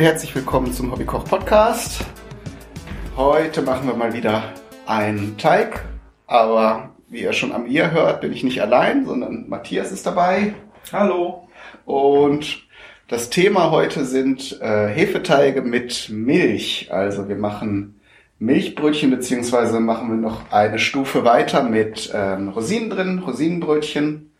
Und herzlich willkommen zum Hobbykoch Podcast. Heute machen wir mal wieder einen Teig, aber wie ihr schon am Ihr hört, bin ich nicht allein, sondern Matthias ist dabei. Hallo. Und das Thema heute sind äh, Hefeteige mit Milch. Also wir machen Milchbrötchen beziehungsweise machen wir noch eine Stufe weiter mit ähm, Rosinen drin, Rosinenbrötchen.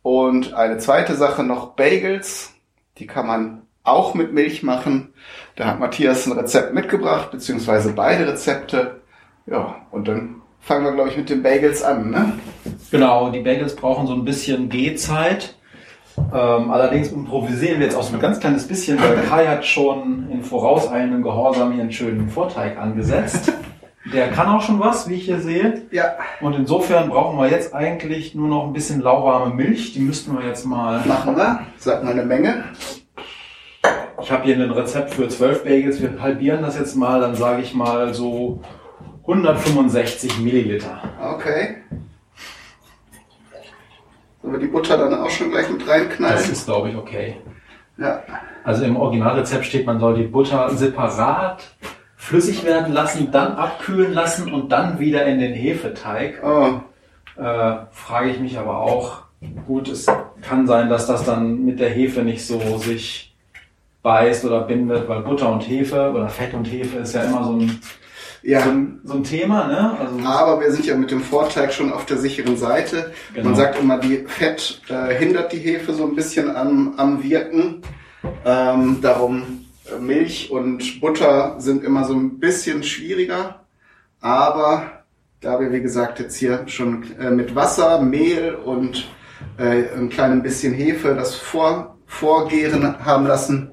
Und eine zweite Sache noch Bagels. Die kann man auch mit Milch machen. Da hat Matthias ein Rezept mitgebracht, beziehungsweise beide Rezepte. Ja, und dann fangen wir, glaube ich, mit den Bagels an. Ne? Genau, die Bagels brauchen so ein bisschen Gehzeit. Ähm, allerdings improvisieren wir jetzt auch so ein ganz kleines bisschen, weil Kai hat schon in vorauseilendem Gehorsam hier einen schönen Vorteig angesetzt. Der kann auch schon was, wie ich hier sehe. Ja. Und insofern brauchen wir jetzt eigentlich nur noch ein bisschen lauwarme Milch. Die müssten wir jetzt mal. Machen wir. Sag mal eine Menge. Ich habe hier ein Rezept für 12 Bagels. Wir halbieren das jetzt mal, dann sage ich mal so 165 Milliliter. Okay. Sollen wir die Butter dann auch schon gleich mit reinknallen? Das ist, glaube ich, okay. Ja. Also im Originalrezept steht, man soll die Butter separat flüssig werden lassen, dann abkühlen lassen und dann wieder in den Hefeteig. Oh. Äh, frage ich mich aber auch, gut, es kann sein, dass das dann mit der Hefe nicht so sich beißt oder bindet, weil Butter und Hefe oder Fett und Hefe ist ja immer so ein, Ja. so ein, so ein Thema, ne? Also, Aber wir sind ja mit dem Vorteig schon auf der sicheren Seite. Genau. Man sagt immer, die Fett äh, hindert die Hefe so ein bisschen am, am Wirken. Ähm, darum äh, Milch und Butter sind immer so ein bisschen schwieriger. Aber da wir, wie gesagt, jetzt hier schon äh, mit Wasser, Mehl und äh, ein kleines bisschen Hefe das vor, vorgären haben lassen,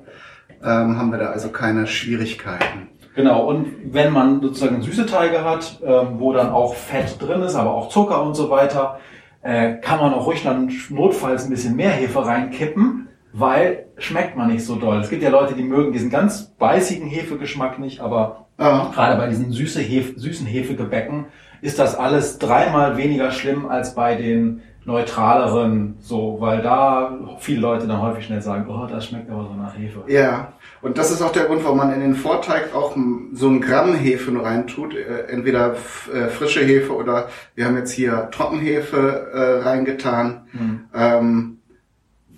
ähm, haben wir da also keine Schwierigkeiten. Genau, und wenn man sozusagen süße Teige hat, ähm, wo dann auch Fett drin ist, aber auch Zucker und so weiter, äh, kann man auch ruhig dann notfalls ein bisschen mehr Hefe reinkippen, weil schmeckt man nicht so doll. Es gibt ja Leute, die mögen diesen ganz beißigen Hefegeschmack nicht, aber Ah. gerade bei diesen süße Hef süßen Hefegebäcken ist das alles dreimal weniger schlimm als bei den neutraleren, so, weil da viele Leute dann häufig schnell sagen, oh, das schmeckt aber so nach Hefe. Ja, und das ist auch der Grund, warum man in den Vorteig auch so ein Gramm Hefe nur reintut. Äh, Entweder äh, frische Hefe oder wir haben jetzt hier Trockenhefe äh, reingetan. Hm. Ähm,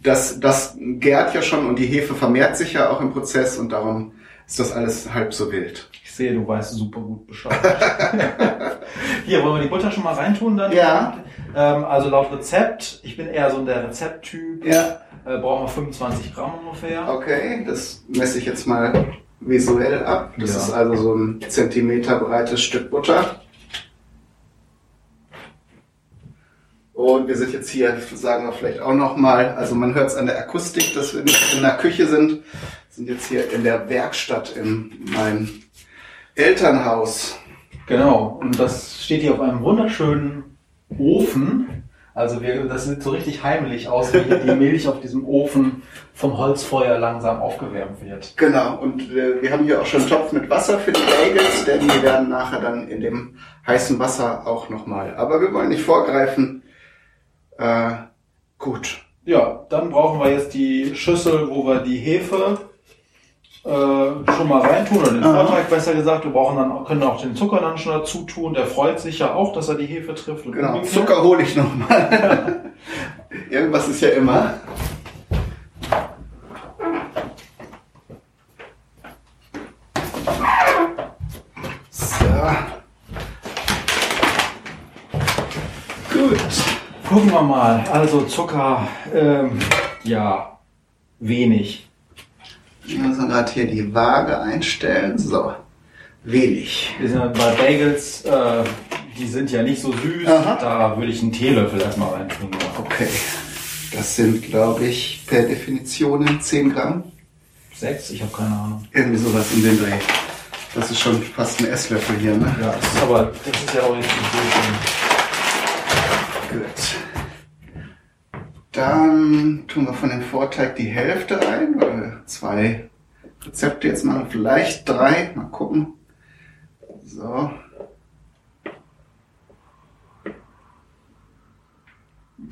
das, das gärt ja schon und die Hefe vermehrt sich ja auch im Prozess und darum ist das alles halb so wild. Ich sehe, du weißt super gut Bescheid. Hier, wollen wir die Butter schon mal reintun dann? Ja. Ähm, also laut Rezept, ich bin eher so der Rezepttyp, Ja, äh, brauchen wir 25 Gramm ungefähr. okay, das messe ich jetzt mal visuell ab. Das Ja. ist also so ein Zentimeter breites Stück Butter. Und wir sind jetzt hier, sagen wir vielleicht auch nochmal, also man hört es an der Akustik, dass wir nicht in der Küche sind, Wir sind jetzt hier in der Werkstatt in meinem Elternhaus. Genau, und das steht hier auf einem wunderschönen Ofen. Also wir, das sieht so richtig heimlich aus, wie die Milch auf diesem Ofen vom Holzfeuer langsam aufgewärmt wird. Genau, und äh, wir haben hier auch schon einen Topf mit Wasser für die Bagels, denn die werden nachher dann in dem heißen Wasser auch nochmal. Aber wir wollen nicht vorgreifen. Äh, gut. Ja, dann brauchen wir jetzt die Schüssel, wo wir die Hefe äh, schon mal reintun, oder den. Vorteig besser gesagt. Wir brauchen dann, können auch den Zucker dann schon dazu tun. Der freut sich ja auch, dass er die Hefe trifft. Genau, umgekehrt. Zucker hole ich nochmal. Irgendwas ist ja immer. So. Gut. Gucken wir mal. Also Zucker, ähm, ja, wenig. Ich muss gerade hier die Waage einstellen. So. Wenig. Wir sind bei Bagels, äh, die sind ja nicht so süß. Aha. Da würde ich einen Teelöffel erstmal reintun. Okay. Das sind, glaube ich, per Definition 10 Gramm. Sechs, ich habe keine Ahnung. Irgendwie sowas in den Dreh. Das ist schon fast ein Esslöffel hier, ne? Ja, das ist aber, das ist ja auch nicht so schlimm. Gut. Dann tun wir von dem Vorteig die Hälfte rein, weil wir zwei Rezepte jetzt machen, vielleicht drei, mal gucken. So.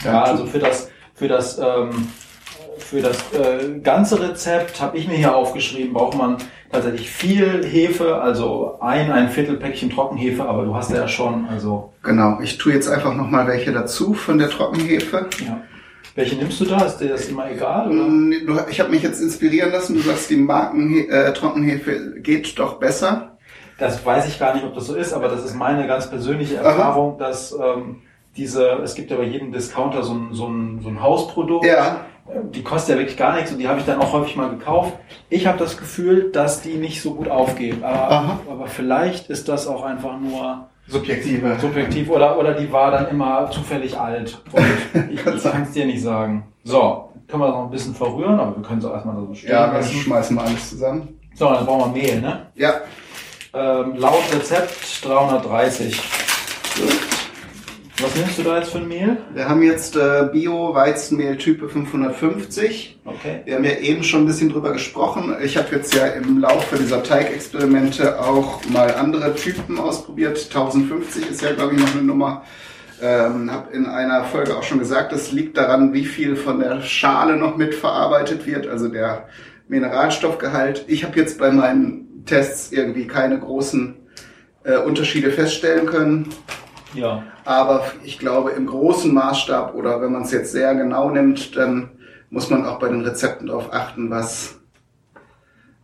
Ja, also für das, für das ähm, für das äh, ganze Rezept habe ich mir hier aufgeschrieben, braucht man tatsächlich viel Hefe, also ein, ein Viertelpäckchen Trockenhefe, aber du hast ja schon, also. Genau, ich tue jetzt einfach nochmal welche dazu von der Trockenhefe. Ja. Welche nimmst du da? Ist dir das immer egal? Oder? Ich habe mich jetzt inspirieren lassen. Du sagst, die Marken äh, Trockenhefe geht doch besser. Das weiß ich gar nicht, ob das so ist, aber das ist meine ganz persönliche Erfahrung, Aha. dass ähm, diese, es gibt ja bei jedem Discounter so ein, so ein, so ein Hausprodukt. Ja. Die kostet ja wirklich gar nichts und die habe ich dann auch häufig mal gekauft. Ich habe das Gefühl, dass die nicht so gut aufgehen. Aber, aber vielleicht ist das auch einfach nur subjektive. Subjektiv oder, oder die war dann immer zufällig alt. Und ich, ich kann es dir nicht sagen. So, können wir noch ein bisschen verrühren, aber wir können es auch erstmal so stehen Ja, wir schmeißen wir alles zusammen. So, dann brauchen wir Mehl, ne? Ja. Ähm, laut Rezept 330. Was nimmst du da jetzt für ein Mehl? Wir haben jetzt äh, Bio-Weizenmehl Type 550. Okay. Wir haben ja eben schon ein bisschen drüber gesprochen. Ich habe jetzt ja im Laufe dieser Teigexperimente auch mal andere Typen ausprobiert. 1050 ist ja, glaube ich, noch eine Nummer. Ähm, habe in einer Folge auch schon gesagt, das liegt daran, wie viel von der Schale noch mitverarbeitet wird, also der Mineralstoffgehalt. Ich habe jetzt bei meinen Tests irgendwie keine großen äh, Unterschiede feststellen können. Ja. Aber ich glaube, im großen Maßstab oder wenn man es jetzt sehr genau nimmt, dann muss man auch bei den Rezepten darauf achten, was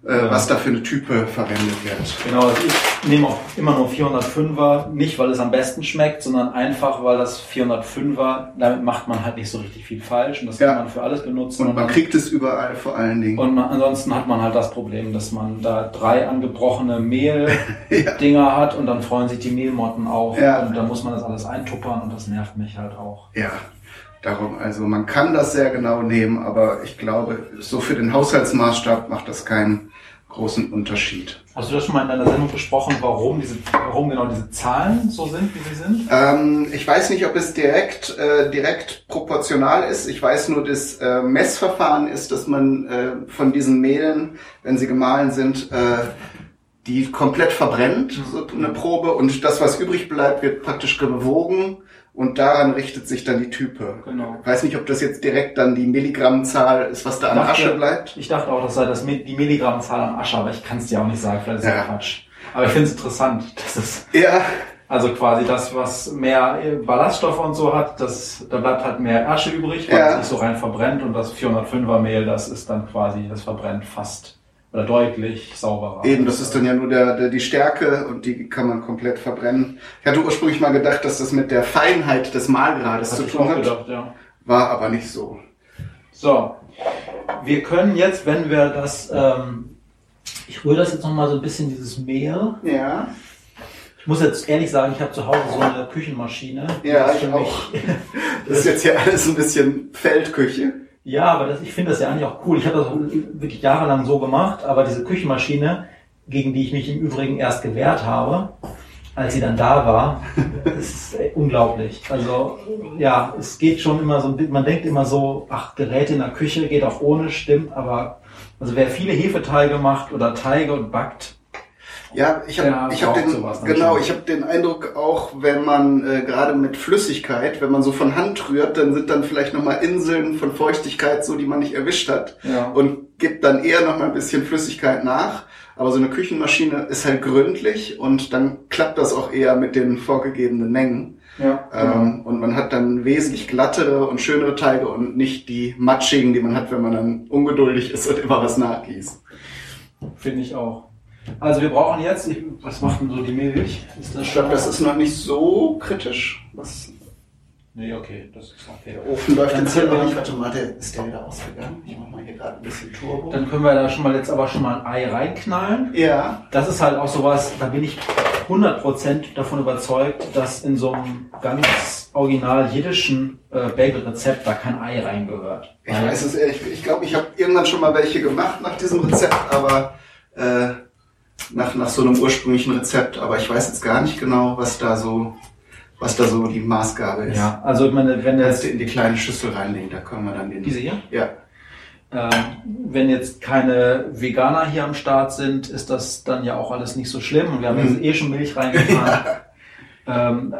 ja. was da für eine Type verwendet wird. Genau, also ich nehme auch immer nur 405er, nicht weil es am besten schmeckt, sondern einfach, weil das 405er, damit macht man halt nicht so richtig viel falsch und das ja. kann man für alles benutzen. Und, und man kriegt es überall vor allen Dingen. Und man, ansonsten hat man halt das Problem, dass man da drei angebrochene Mehl-Dinger ja. hat und dann freuen sich die Mehlmotten auch ja. und dann muss man das alles eintuppern und das nervt mich halt auch. Ja. Darum, also man kann das sehr genau nehmen, aber ich glaube, so für den Haushaltsmaßstab macht das keinen großen Unterschied. Hast du das schon mal in deiner Sendung besprochen, warum, diese, warum genau diese Zahlen so sind, wie sie sind? Ähm, ich weiß nicht, ob es direkt, äh, direkt proportional ist. Ich weiß nur, das äh, Messverfahren ist, dass man äh, von diesen Mehlen, wenn sie gemahlen sind, äh, die komplett verbrennt, so eine Probe, und das, was übrig bleibt, wird praktisch gewogen und daran richtet sich dann die Type. Genau. Ich weiß nicht, ob das jetzt direkt dann die Milligrammzahl ist, was da an Asche bleibt. Ich dachte auch, das sei das, die Milligrammzahl an Asche, aber ich kann es dir auch nicht sagen, vielleicht ist das ja. Quatsch. Aber ich finde es interessant, dass es ja. also quasi das, was mehr Ballaststoffe und so hat, das, da bleibt halt mehr Asche übrig, weil ja. es nicht so rein verbrennt und das 405er Mehl, das ist dann quasi, das verbrennt fast oder deutlich sauberer. Eben, das ist dann ja nur der, der, die Stärke und die kann man komplett verbrennen. Ich hatte ursprünglich mal gedacht, dass das mit der Feinheit des Mahlgrades zu tun hat. Gedacht, ja. War aber nicht so. So, wir können jetzt, wenn wir das, ähm, ich rühre das jetzt nochmal so ein bisschen, dieses Mehl. Ja. Ich muss jetzt ehrlich sagen, ich habe zu Hause so eine Küchenmaschine. Ja, ich auch. das ist jetzt hier alles ein bisschen Feldküche. Ja, aber das, ich finde das ja eigentlich auch cool. Ich habe das wirklich jahrelang so gemacht, aber diese Küchenmaschine, gegen die ich mich im Übrigen erst gewehrt habe, als sie dann da war, ist unglaublich. Also ja, es geht schon immer so, man denkt immer so, ach, Geräte in der Küche geht auch ohne, stimmt, aber also wer viele Hefeteige macht oder Teige und backt, ja, ich habe ja, ich hab den genau, ich habe den Eindruck auch, wenn man äh, gerade mit Flüssigkeit, wenn man so von Hand rührt, dann sind dann vielleicht noch mal Inseln von Feuchtigkeit so, die man nicht erwischt hat ja. und gibt dann eher noch mal ein bisschen Flüssigkeit nach. Aber so eine Küchenmaschine ist halt gründlich und dann klappt das auch eher mit den vorgegebenen Mengen. Ja, ähm, genau. Und man hat dann wesentlich glattere und schönere Teige und nicht die matschigen, die man hat, wenn man dann ungeduldig ist und immer was nachgießt. Finde ich auch. Also wir brauchen jetzt, ich, was macht denn so die Milch? Ich glaube, das ist noch nicht so kritisch. Was Nee, okay, das ist okay. Der Ofen läuft jetzt hier noch nicht. Warte mal, der, ist der wieder ausgegangen? Ich mach mal hier gerade ein bisschen Turbo. Dann können wir da schon mal jetzt aber schon mal ein Ei reinknallen. Ja. Das ist halt auch sowas, da bin ich 100% davon überzeugt, dass in so einem ganz original jiddischen äh, Bagel-Rezept da kein Ei reingehört. Ich weiß es ehrlich, ich glaube, ich habe irgendwann schon mal welche gemacht nach diesem Rezept, aber äh, nach, nach so einem ursprünglichen Rezept, aber ich weiß jetzt gar nicht genau, was da so, was da so die Maßgabe ist. Ja, also ich meine, wenn jetzt in die kleine Schüssel reinlegen, da können wir dann den. Diese hier? Ja. Ähm, wenn jetzt keine Veganer hier am Start sind, ist das dann ja auch alles nicht so schlimm und wir haben jetzt hm. eh schon Milch reingefahren. Ähm,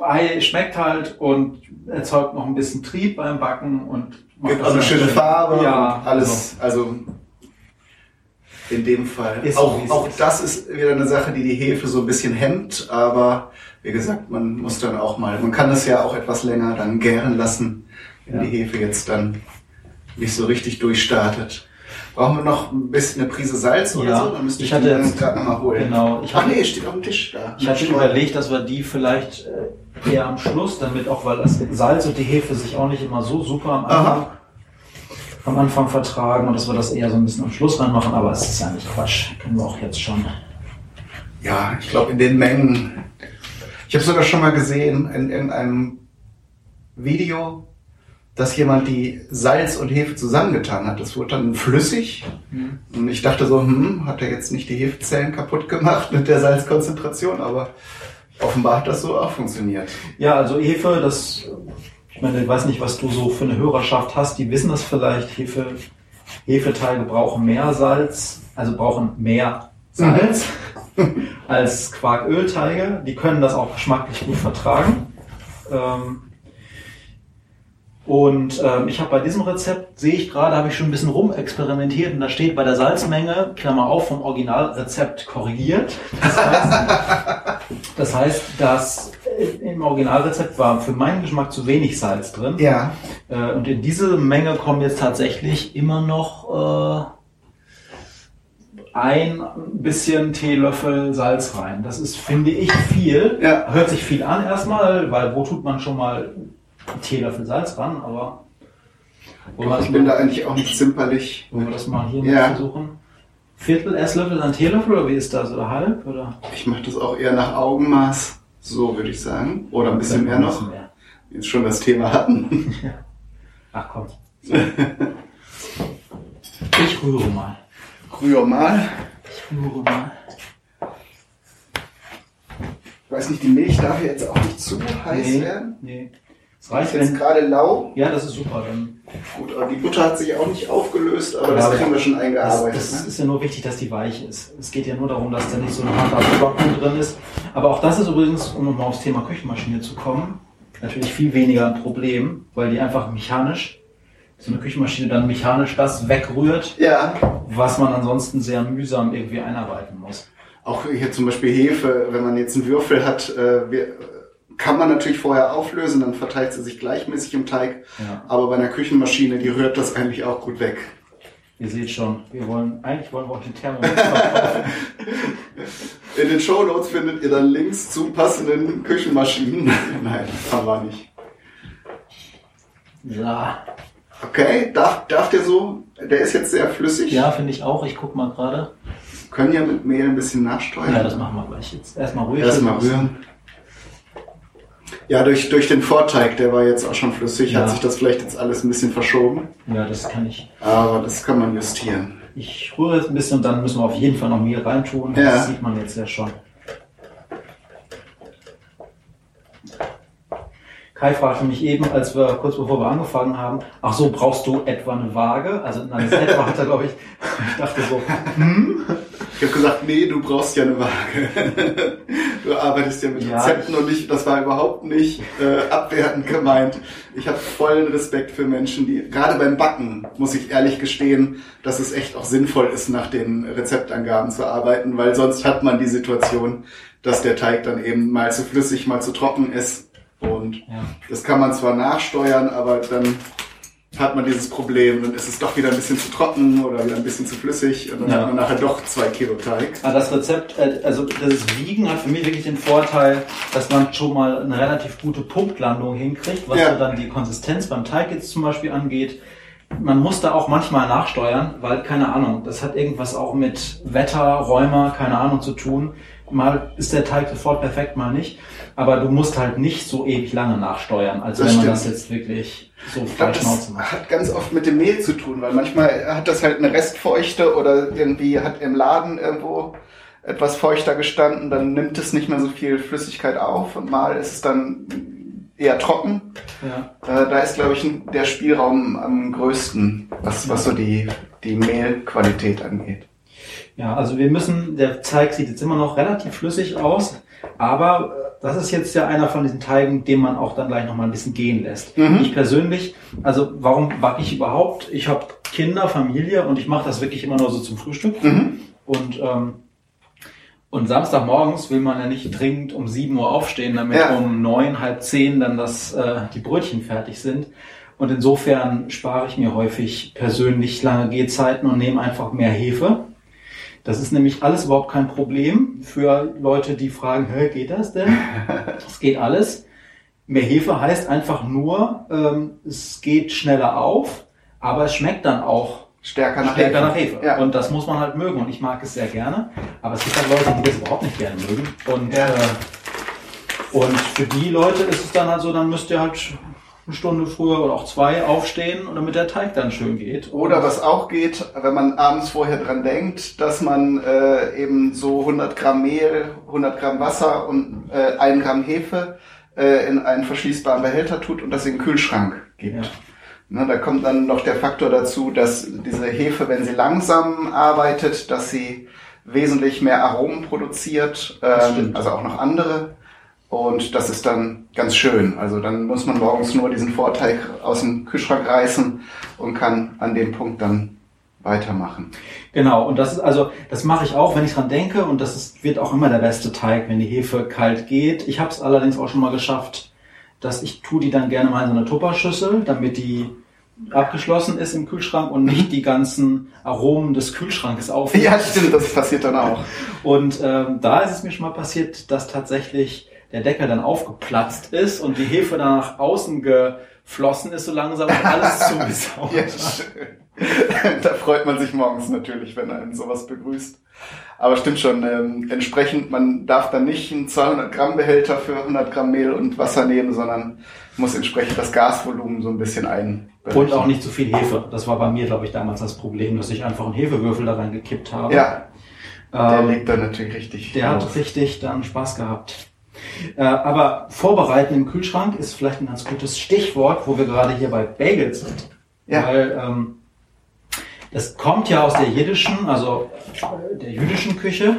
Ei schmeckt halt und erzeugt noch ein bisschen Trieb beim Backen und gibt auch eine schöne Farbe. Ja, alles. Also in dem Fall. Ist auch, auch das ist wieder eine Sache, die die Hefe so ein bisschen hemmt, aber wie gesagt, man muss dann auch mal, man kann es ja auch etwas länger dann gären lassen, wenn Ja. die Hefe jetzt dann nicht so richtig durchstartet. Brauchen wir noch ein bisschen eine Prise Salz oder Ja, so? Dann müsste ich, ich hatte die gerade nochmal holen. Genau, ich Ach hatte- nee, steht auf dem Tisch da. Ich hatte überlegt, dass wir die vielleicht äh, eher am Schluss, damit auch, weil das Salz und die Hefe sich auch nicht immer so super am Anfang. Am Anfang vertragen und dass wir das eher so ein bisschen am Schluss reinmachen, aber es ist ja nicht Quatsch. Können wir auch jetzt schon. Ja, ich glaube in den Mengen. Ich habe sogar schon mal gesehen in irgendeinem Video, dass jemand die Salz und Hefe zusammengetan hat. Das wurde dann flüssig. Und ich dachte so, hm, hat er jetzt nicht die Hefezellen kaputt gemacht mit der Salzkonzentration, aber offenbar hat das so auch funktioniert. Ja, also Hefe, das, ich meine, ich weiß nicht, was du so für eine Hörerschaft hast, die wissen das vielleicht. Hefe, Hefeteige brauchen mehr Salz, also brauchen mehr Salz als Quarkölteige. Die können das auch geschmacklich gut vertragen. Ähm, und ähm, ich habe bei diesem Rezept, sehe ich gerade, habe ich schon ein bisschen rumexperimentiert und da steht bei der Salzmenge, Klammer auf, vom Originalrezept korrigiert. Das heißt, das heißt, dass im Originalrezept war für meinen Geschmack zu wenig Salz drin. Ja, Äh, Und in diese Menge kommen jetzt tatsächlich immer noch äh, ein bisschen Teelöffel Salz rein. Das ist, finde ich, viel. Ja. Hört sich viel an erstmal, weil wo tut man schon mal Teelöffel Salz ran? Aber doch, ich bin da mal, eigentlich auch nicht zimperlich. wollen wir das mal hier Ja. mal versuchen? Viertel Esslöffel an Teelöffel oder wie ist das? Oder halb? Oder? Ich mache das auch eher nach Augenmaß, so würde ich sagen. Oder ein bisschen mehr noch, wir schon das Thema hatten. Ach komm. Ich rühre mal. Rühr mal. Ich rühre mal. Ich weiß nicht, die Milch darf jetzt auch nicht zu heiß Nee, werden. nee. Es Die reicht, ist jetzt wenn. gerade lau. Ja, das ist super. Dann, Gut, aber die Butter hat sich auch nicht aufgelöst, aber das kriegen wir schon das, eingearbeitet. das ne? ist ja nur wichtig, dass die weich ist. Es geht ja nur darum, dass da nicht so eine harte Trocknung drin ist. Aber auch das ist übrigens, um nochmal aufs Thema Küchenmaschine zu kommen, natürlich viel weniger ein Problem, weil die einfach mechanisch, so eine Küchenmaschine dann mechanisch das wegrührt, Ja, was man ansonsten sehr mühsam irgendwie einarbeiten muss. auch hier zum Beispiel Hefe, wenn man jetzt einen Würfel hat, äh, wir, kann man natürlich vorher auflösen, dann verteilt sie sich gleichmäßig im Teig. Ja. Aber bei einer Küchenmaschine, die rührt das eigentlich auch gut weg. Ihr seht schon, wir wollen, eigentlich wollen wir auch den Thermomix. In den Shownotes findet ihr dann Links zu passenden Küchenmaschinen. Nein, haben wir nicht. Ja, Okay, darf, darf der so? Der ist jetzt sehr flüssig. ja finde ich auch. Ich guck mal gerade. Können ja mit Mehl ein bisschen nachsteuern. Ja, das machen wir gleich jetzt. Erstmal ruhig. Erstmal rühren. Ja, durch, durch den Vorteig, der war jetzt auch schon flüssig, Ja. hat sich das vielleicht jetzt alles ein bisschen verschoben. Ja, das kann ich. Aber das kann man justieren. Ich rühre jetzt ein bisschen und dann müssen wir auf jeden Fall noch Mehl reintun. Ja. Das sieht man jetzt ja schon. Kai fragte mich eben, als wir kurz bevor wir angefangen haben, ach so, brauchst du etwa eine Waage? Also nein, das etwa hat er, glaube ich, ich dachte so, Ich habe gesagt, nee, du brauchst ja eine Waage. Du arbeitest ja mit Ja, Rezepten und ich, das war überhaupt nicht äh, abwertend gemeint. Ich habe vollen Respekt für Menschen, die, gerade beim Backen, muss ich ehrlich gestehen, dass es echt auch sinnvoll ist, nach den Rezeptangaben zu arbeiten, weil sonst hat man die Situation, dass der Teig dann eben mal zu flüssig, mal zu trocken ist. Und ja. das kann man zwar nachsteuern, aber dann hat man dieses Problem, dann ist es doch wieder ein bisschen zu trocken oder wieder ein bisschen zu flüssig und dann Ja. hat man nachher doch zwei Kilo Teig. Aber das Rezept, äh, also das Wiegen hat für mich wirklich den Vorteil, dass man schon mal eine relativ gute Punktlandung hinkriegt, was Ja. so dann die Konsistenz beim Teig jetzt zum Beispiel angeht. Man muss da auch manchmal nachsteuern, weil, keine Ahnung, das hat irgendwas auch mit Wetter, Räumer, keine Ahnung zu tun. Mal ist der Teig sofort perfekt, mal nicht. Aber du musst halt nicht so ewig lange nachsteuern, als Das wenn man stimmt. das jetzt wirklich so frei Schnauze das macht. hat ganz oft mit dem Mehl zu tun, weil manchmal hat das halt eine Restfeuchte oder irgendwie hat im Laden irgendwo etwas feuchter gestanden, dann nimmt es nicht mehr so viel Flüssigkeit auf und mal ist es dann eher trocken. Ja. Äh, da ist, glaube ich, der Spielraum am größten, was, was so die, die Mehlqualität angeht. Ja, also wir müssen, der Teig sieht jetzt immer noch relativ flüssig aus, aber das ist jetzt ja einer von diesen Teigen, den man auch dann gleich noch mal ein bisschen gehen lässt. Mhm. Ich persönlich, also warum backe ich überhaupt? Ich habe Kinder, Familie und ich mache das wirklich immer nur so zum Frühstück. Mhm. Und, ähm, und Samstagmorgens will man ja nicht dringend um 7 Uhr aufstehen, damit Ja. um neun, halb zehn dann das, äh, die Brötchen fertig sind. Und insofern spare ich mir häufig persönlich lange Gehzeiten und nehme einfach mehr Hefe. Das ist nämlich alles überhaupt kein Problem für Leute, die fragen, Hä, geht das denn? Es geht alles. Mehr Hefe heißt einfach nur, ähm, es geht schneller auf, aber es schmeckt dann auch Stärker nach stärker Hefe. nach Hefe. Ja. Und das muss man halt mögen. Und ich mag es sehr gerne. Aber es gibt halt Leute, die das überhaupt nicht gerne mögen. Und, Ja. äh, und für die Leute ist es dann halt so, dann müsst ihr halt eine Stunde früher oder auch zwei aufstehen, damit der Teig dann schön geht. Oder was auch geht, wenn man abends vorher dran denkt, dass man äh, eben so 100 Gramm Mehl, 100 Gramm Wasser und äh, 1 Gramm Hefe äh, in einen verschließbaren Behälter tut und das in den Kühlschrank gibt. Ja. Ne, da kommt dann noch der Faktor dazu, dass diese Hefe, wenn sie langsam arbeitet, dass sie wesentlich mehr Aromen produziert, ähm, also auch noch andere. Und das ist dann ganz schön. Also dann muss man morgens nur diesen Vorteig aus dem Kühlschrank reißen und kann an dem Punkt dann weitermachen. Genau, und das ist also, das mache ich auch, wenn ich dran denke, und das ist, wird auch immer der beste Teig, wenn die Hefe kalt geht. Ich habe es allerdings auch schon mal geschafft, dass ich tue die dann gerne mal in so eine Tupperschüssel, damit die abgeschlossen ist im Kühlschrank und nicht die ganzen Aromen des Kühlschrankes aufnimmt. Ja, stimmt, das passiert dann auch. Und ähm, da ist es mir schon mal passiert, dass tatsächlich der Deckel dann aufgeplatzt ist und die Hefe dann nach außen geflossen ist so langsam und alles zugesaugt Ja, schön. da freut man sich morgens natürlich, wenn einen sowas begrüßt. Aber stimmt schon, ähm, entsprechend, man darf dann nicht einen 200 Gramm Behälter für 100 Gramm Mehl und Wasser nehmen, sondern muss entsprechend das Gasvolumen so ein bisschen ein. Und auch nicht zu viel Hefe. Das war bei mir, glaube ich, damals das Problem, dass ich einfach einen Hefewürfel da reingekippt habe. Ja, der ähm, legt dann natürlich richtig. der los. hat richtig dann Spaß gehabt. Äh, aber vorbereiten im Kühlschrank ist vielleicht ein ganz gutes Stichwort, wo wir gerade hier bei Bagels sind. Ja. Weil ähm, das kommt ja aus der jiddischen, also der jüdischen Küche.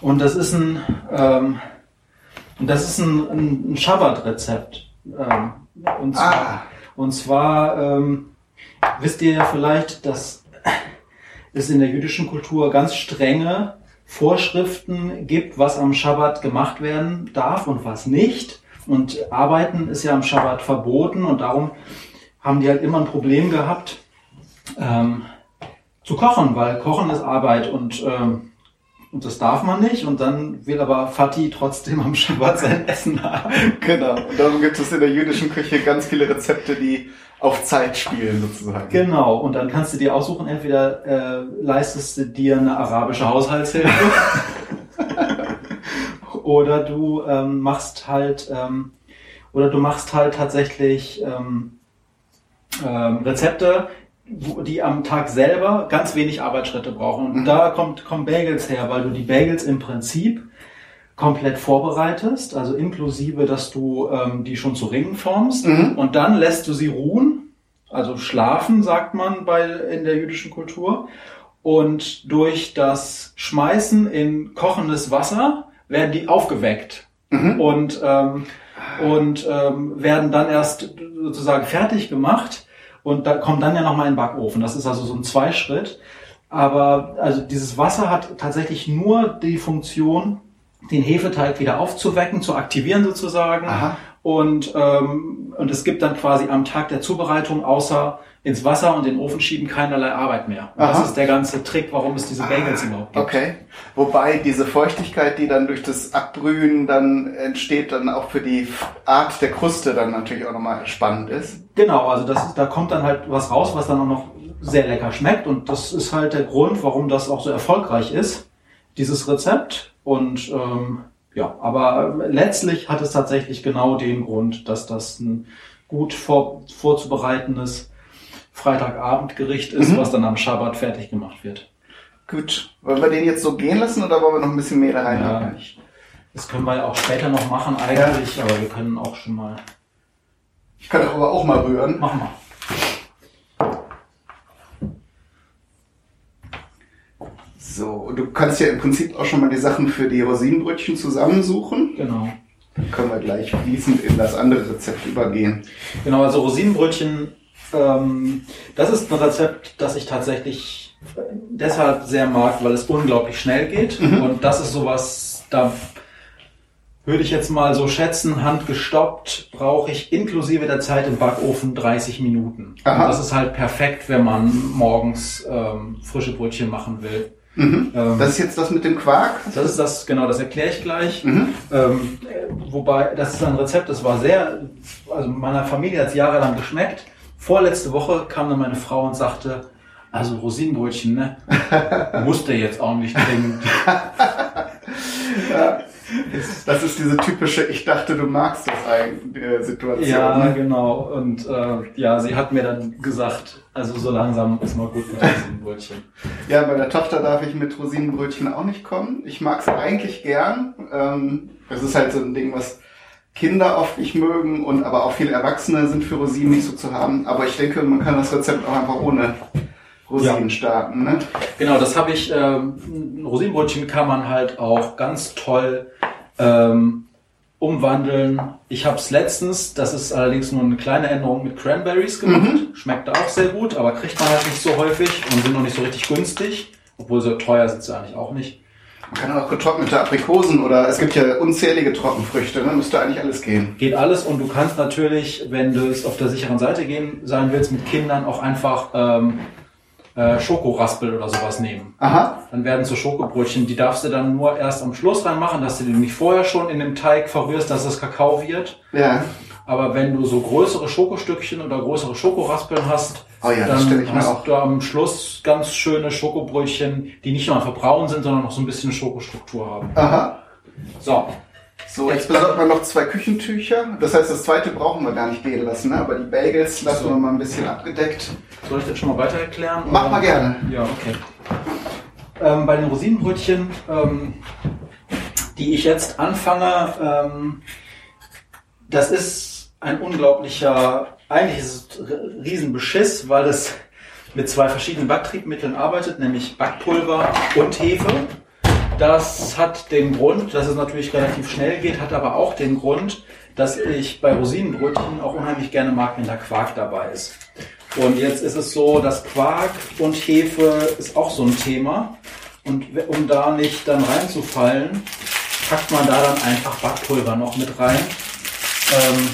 Und das ist ein, ähm, und das ist ein, ein, ein Schabbat-Rezept. Ähm, und zwar, Ah, und zwar ähm, wisst ihr ja vielleicht, dass es in der jüdischen Kultur ganz strenge Vorschriften gibt, was am Schabbat gemacht werden darf und was nicht. Und Arbeiten ist ja am Schabbat verboten und darum haben die halt immer ein Problem gehabt, ähm, zu kochen, weil Kochen ist Arbeit und, ähm, und das darf man nicht. Und dann will aber Fatih trotzdem am Schabbat sein Essen haben. genau. Und darum gibt es in der jüdischen Küche ganz viele Rezepte, die auf Zeit spielen sozusagen. Genau, und dann kannst du dir aussuchen, entweder äh, leistest du dir eine arabische Haushaltshilfe oder du ähm, machst halt ähm, oder du machst halt tatsächlich ähm, ähm, Rezepte, die am Tag selber ganz wenig Arbeitsschritte brauchen. Und Mhm. da kommt, kommen Bagels her, weil du die Bagels im Prinzip komplett vorbereitest, also inklusive, dass du ähm, die schon zu Ringen formst Mhm. und dann lässt du sie ruhen, also schlafen, sagt man bei in der jüdischen Kultur. Und durch das Schmeißen in kochendes Wasser werden die aufgeweckt Mhm. und, ähm, und ähm, werden dann erst sozusagen fertig gemacht und da kommt dann ja nochmal in den Backofen. Das ist also so ein Zweischritt. Aber also dieses Wasser hat tatsächlich nur die Funktion, den Hefeteig wieder aufzuwecken, zu aktivieren sozusagen. Aha. Und, ähm, und es gibt dann quasi am Tag der Zubereitung außer ins Wasser und in den Ofen schieben keinerlei Arbeit mehr. Das ist der ganze Trick, warum es diese Bagels überhaupt gibt. Okay. Wobei diese Feuchtigkeit, die dann durch das Abbrühen dann entsteht, dann auch für die Art der Kruste dann natürlich auch nochmal spannend ist. Genau, also das da kommt dann halt was raus, was dann auch noch sehr lecker schmeckt. Und das ist halt der Grund, warum das auch so erfolgreich ist, dieses Rezept. Und ähm, ja, aber letztlich hat es tatsächlich genau den Grund, dass das ein gut vor, vorzubereitendes Freitagabendgericht ist, Mhm. was dann am Schabbat fertig gemacht wird. Gut. Wollen wir den jetzt so gehen lassen oder wollen wir noch ein bisschen Mehl da rein? Ja. Das können wir ja auch später noch machen eigentlich, aber wir können auch schon mal. Ich kann aber auch mal rühren. Machen wir. So, und du kannst ja im Prinzip auch schon mal die Sachen für die Rosinenbrötchen zusammensuchen. Genau. Dann können wir gleich fließend in das andere Rezept übergehen. Genau, also Rosinenbrötchen, ähm, das ist ein Rezept, das ich tatsächlich deshalb sehr mag, weil es unglaublich schnell geht. Mhm. Und das ist sowas, da würde ich jetzt mal so schätzen, handgestoppt, brauche ich inklusive der Zeit im Backofen 30 Minuten. Das ist halt perfekt, wenn man morgens ähm, frische Brötchen machen will. Mhm. Ähm, Das ist jetzt das mit dem Quark? das ist das, genau, das erkläre ich gleich. Mhm. Ähm, äh, wobei, das ist ein Rezept, das war sehr, also meiner Familie hat es jahrelang geschmeckt. Vorletzte Woche kam dann meine Frau und sagte, also Rosinenbrötchen, ne? Musste jetzt auch nicht dringend. Das ist diese typische, ich dachte, du magst das eigentlich, äh, Situation. Ja, ne? genau. Und äh, ja, sie hat mir dann gesagt, also so langsam ist mal gut mit Rosinenbrötchen. Ja, bei der Tochter darf ich mit Rosinenbrötchen auch nicht kommen. Ich mag es eigentlich gern. Ähm, das ist halt so ein Ding, was Kinder oft nicht mögen und aber auch viele Erwachsene sind für Rosinen nicht so zu haben. Aber ich denke, man kann das Rezept auch einfach ohne Rosinen starten. Ne? Genau, das habe ich, ähm, ein Rosinenbrötchen kann man halt auch ganz toll ähm, umwandeln. Ich habe es letztens, das ist allerdings nur eine kleine Änderung mit Cranberries gemacht. Schmeckt auch sehr gut, aber kriegt man halt nicht so häufig und sind noch nicht so richtig günstig. Obwohl so teuer sind sie eigentlich auch nicht. Man kann auch getrocknete Aprikosen oder es gibt ja unzählige Trockenfrüchte. Ne? Müsste eigentlich alles gehen. Geht alles und du kannst natürlich, wenn du es auf der sicheren Seite gehen sein willst, mit Kindern auch einfach ähm, äh, Schokoraspel oder sowas nehmen. Aha. Dann werden so Schokobrötchen, die darfst du dann nur erst am Schluss reinmachen, dass du die nicht vorher schon in dem Teig verrührst, dass es Kakao wird. Ja. Aber wenn du so größere Schokostückchen oder größere Schokoraspeln hast, Oh ja, das stelle ich dann mir hast auch. du am Schluss ganz schöne Schokobrötchen, die nicht nur verbrauen sind, sondern noch so ein bisschen eine Schokostruktur haben. Aha. So, So, jetzt besorgt man noch zwei Küchentücher. Das heißt, das zweite brauchen wir gar nicht gehen lassen. Ne? Aber die Bagels lassen So. wir mal ein bisschen abgedeckt. soll ich das schon mal weiter erklären? Mach oder? mal gerne. Ja, okay. Ähm, bei den Rosinenbrötchen, ähm, die ich jetzt anfange, ähm, das ist ein unglaublicher, eigentlich ist es ein Riesenbeschiss, weil es mit zwei verschiedenen Backtriebmitteln arbeitet, nämlich Backpulver und Hefe. Das hat den Grund, dass es natürlich relativ schnell geht, hat aber auch den Grund, dass ich bei Rosinenbrötchen auch unheimlich gerne mag, wenn da Quark dabei ist. Und jetzt ist es so, dass Quark und Hefe ist auch so ein Thema. Und um da nicht dann reinzufallen, packt man da dann einfach Backpulver noch mit rein, ähm,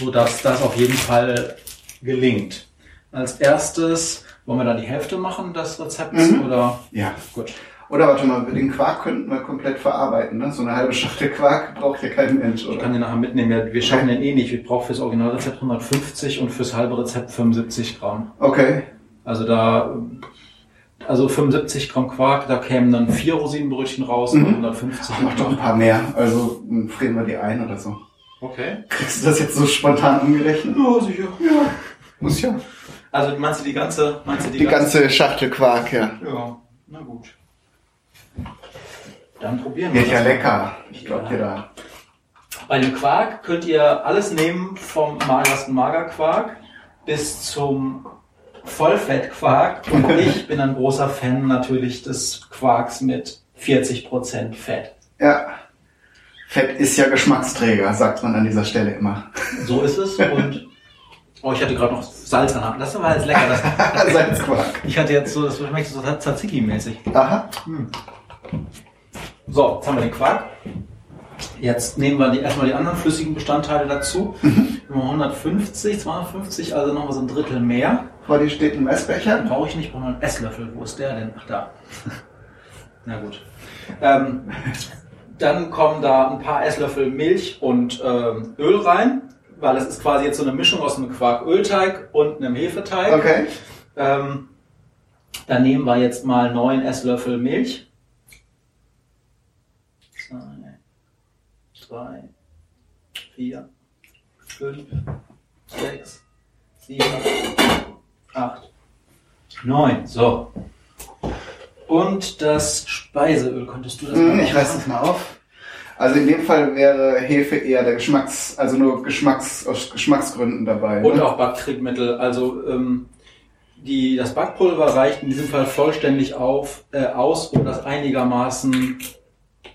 so dass das auf jeden Fall gelingt. Als erstes wollen wir da die Hälfte machen des Rezepts Mhm. oder Ja. gut. Oder warte mal, den Quark könnten wir komplett verarbeiten. Ne? So eine halbe Schachtel Quark braucht ja kein Mensch, Ich oder? kann den nachher mitnehmen. Wir schaffen den eh nicht. Ich brauche fürs Originalrezept 150 und fürs halbe Rezept 75 Gramm. Okay. Also da, also 75 Gramm Quark, da kämen dann vier Rosinenbrötchen raus Mhm. und 150 Mach doch ein paar mehr. Also hm, frieren wir die ein oder so. Okay. Kriegst du das jetzt so spontan umgerechnet? Ja, sicher. Ja. Muss ja. Also meinst du die ganze, meinst du die, Die ganze Schachtel Quark, ja. Ja, na gut. Dann probieren wir Wird ja lecker. Ich glaube dir da. Bei dem Quark könnt ihr alles nehmen, vom magersten Magerquark bis zum Vollfettquark. Und ich bin ein großer Fan natürlich des Quarks mit 40% Fett. Ja. Fett ist ja Geschmacksträger, sagt man an dieser Stelle immer. So ist es. Und oh, ich hatte gerade noch Salz an. Das war jetzt lecker. Das, Salzquark. ich hatte jetzt so, das schmeckt so Tzatziki-mäßig. Aha. So, jetzt haben wir den Quark. Jetzt nehmen wir die, erstmal die anderen flüssigen Bestandteile dazu. Haben 150, 250, also nochmal so ein Drittel mehr. Vor dir steht ein Messbecher. Brauche ich nicht, brauche einen Esslöffel. Wo ist der denn? Ach, da. Na gut. Ähm, dann kommen da ein paar Esslöffel Milch und ähm, Öl rein, weil es ist quasi jetzt so eine Mischung aus einem Quark-Ölteig und einem Hefeteig. Okay. Ähm, dann nehmen wir jetzt mal neun Esslöffel Milch. Zwei, drei, vier, fünf, sechs, sieben, acht, neun. So. Und das Speiseöl, könntest du das Hm, mal Ich reiß das mal auf. Also in dem Fall wäre Hefe eher der Geschmacks, also nur Geschmacks, aus Geschmacksgründen dabei. Und ne? auch Backtriebmittel. Also ähm, die, das Backpulver reicht in diesem Fall vollständig auf, äh, aus, um das einigermaßen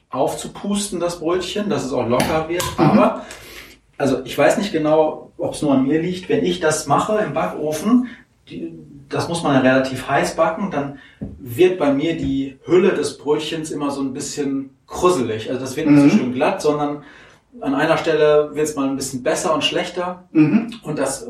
aufzupusten, das Brötchen, dass es auch locker wird. Aber, also ich weiß nicht genau, ob es nur an mir liegt. Wenn ich das mache im Backofen, die, das muss man ja relativ heiß backen, dann wird bei mir die Hülle des Brötchens immer so ein bisschen krüsselig. Also das wird nicht so Mhm. schön glatt, sondern an einer Stelle wird es mal ein bisschen besser und schlechter. Mhm. Und das äh,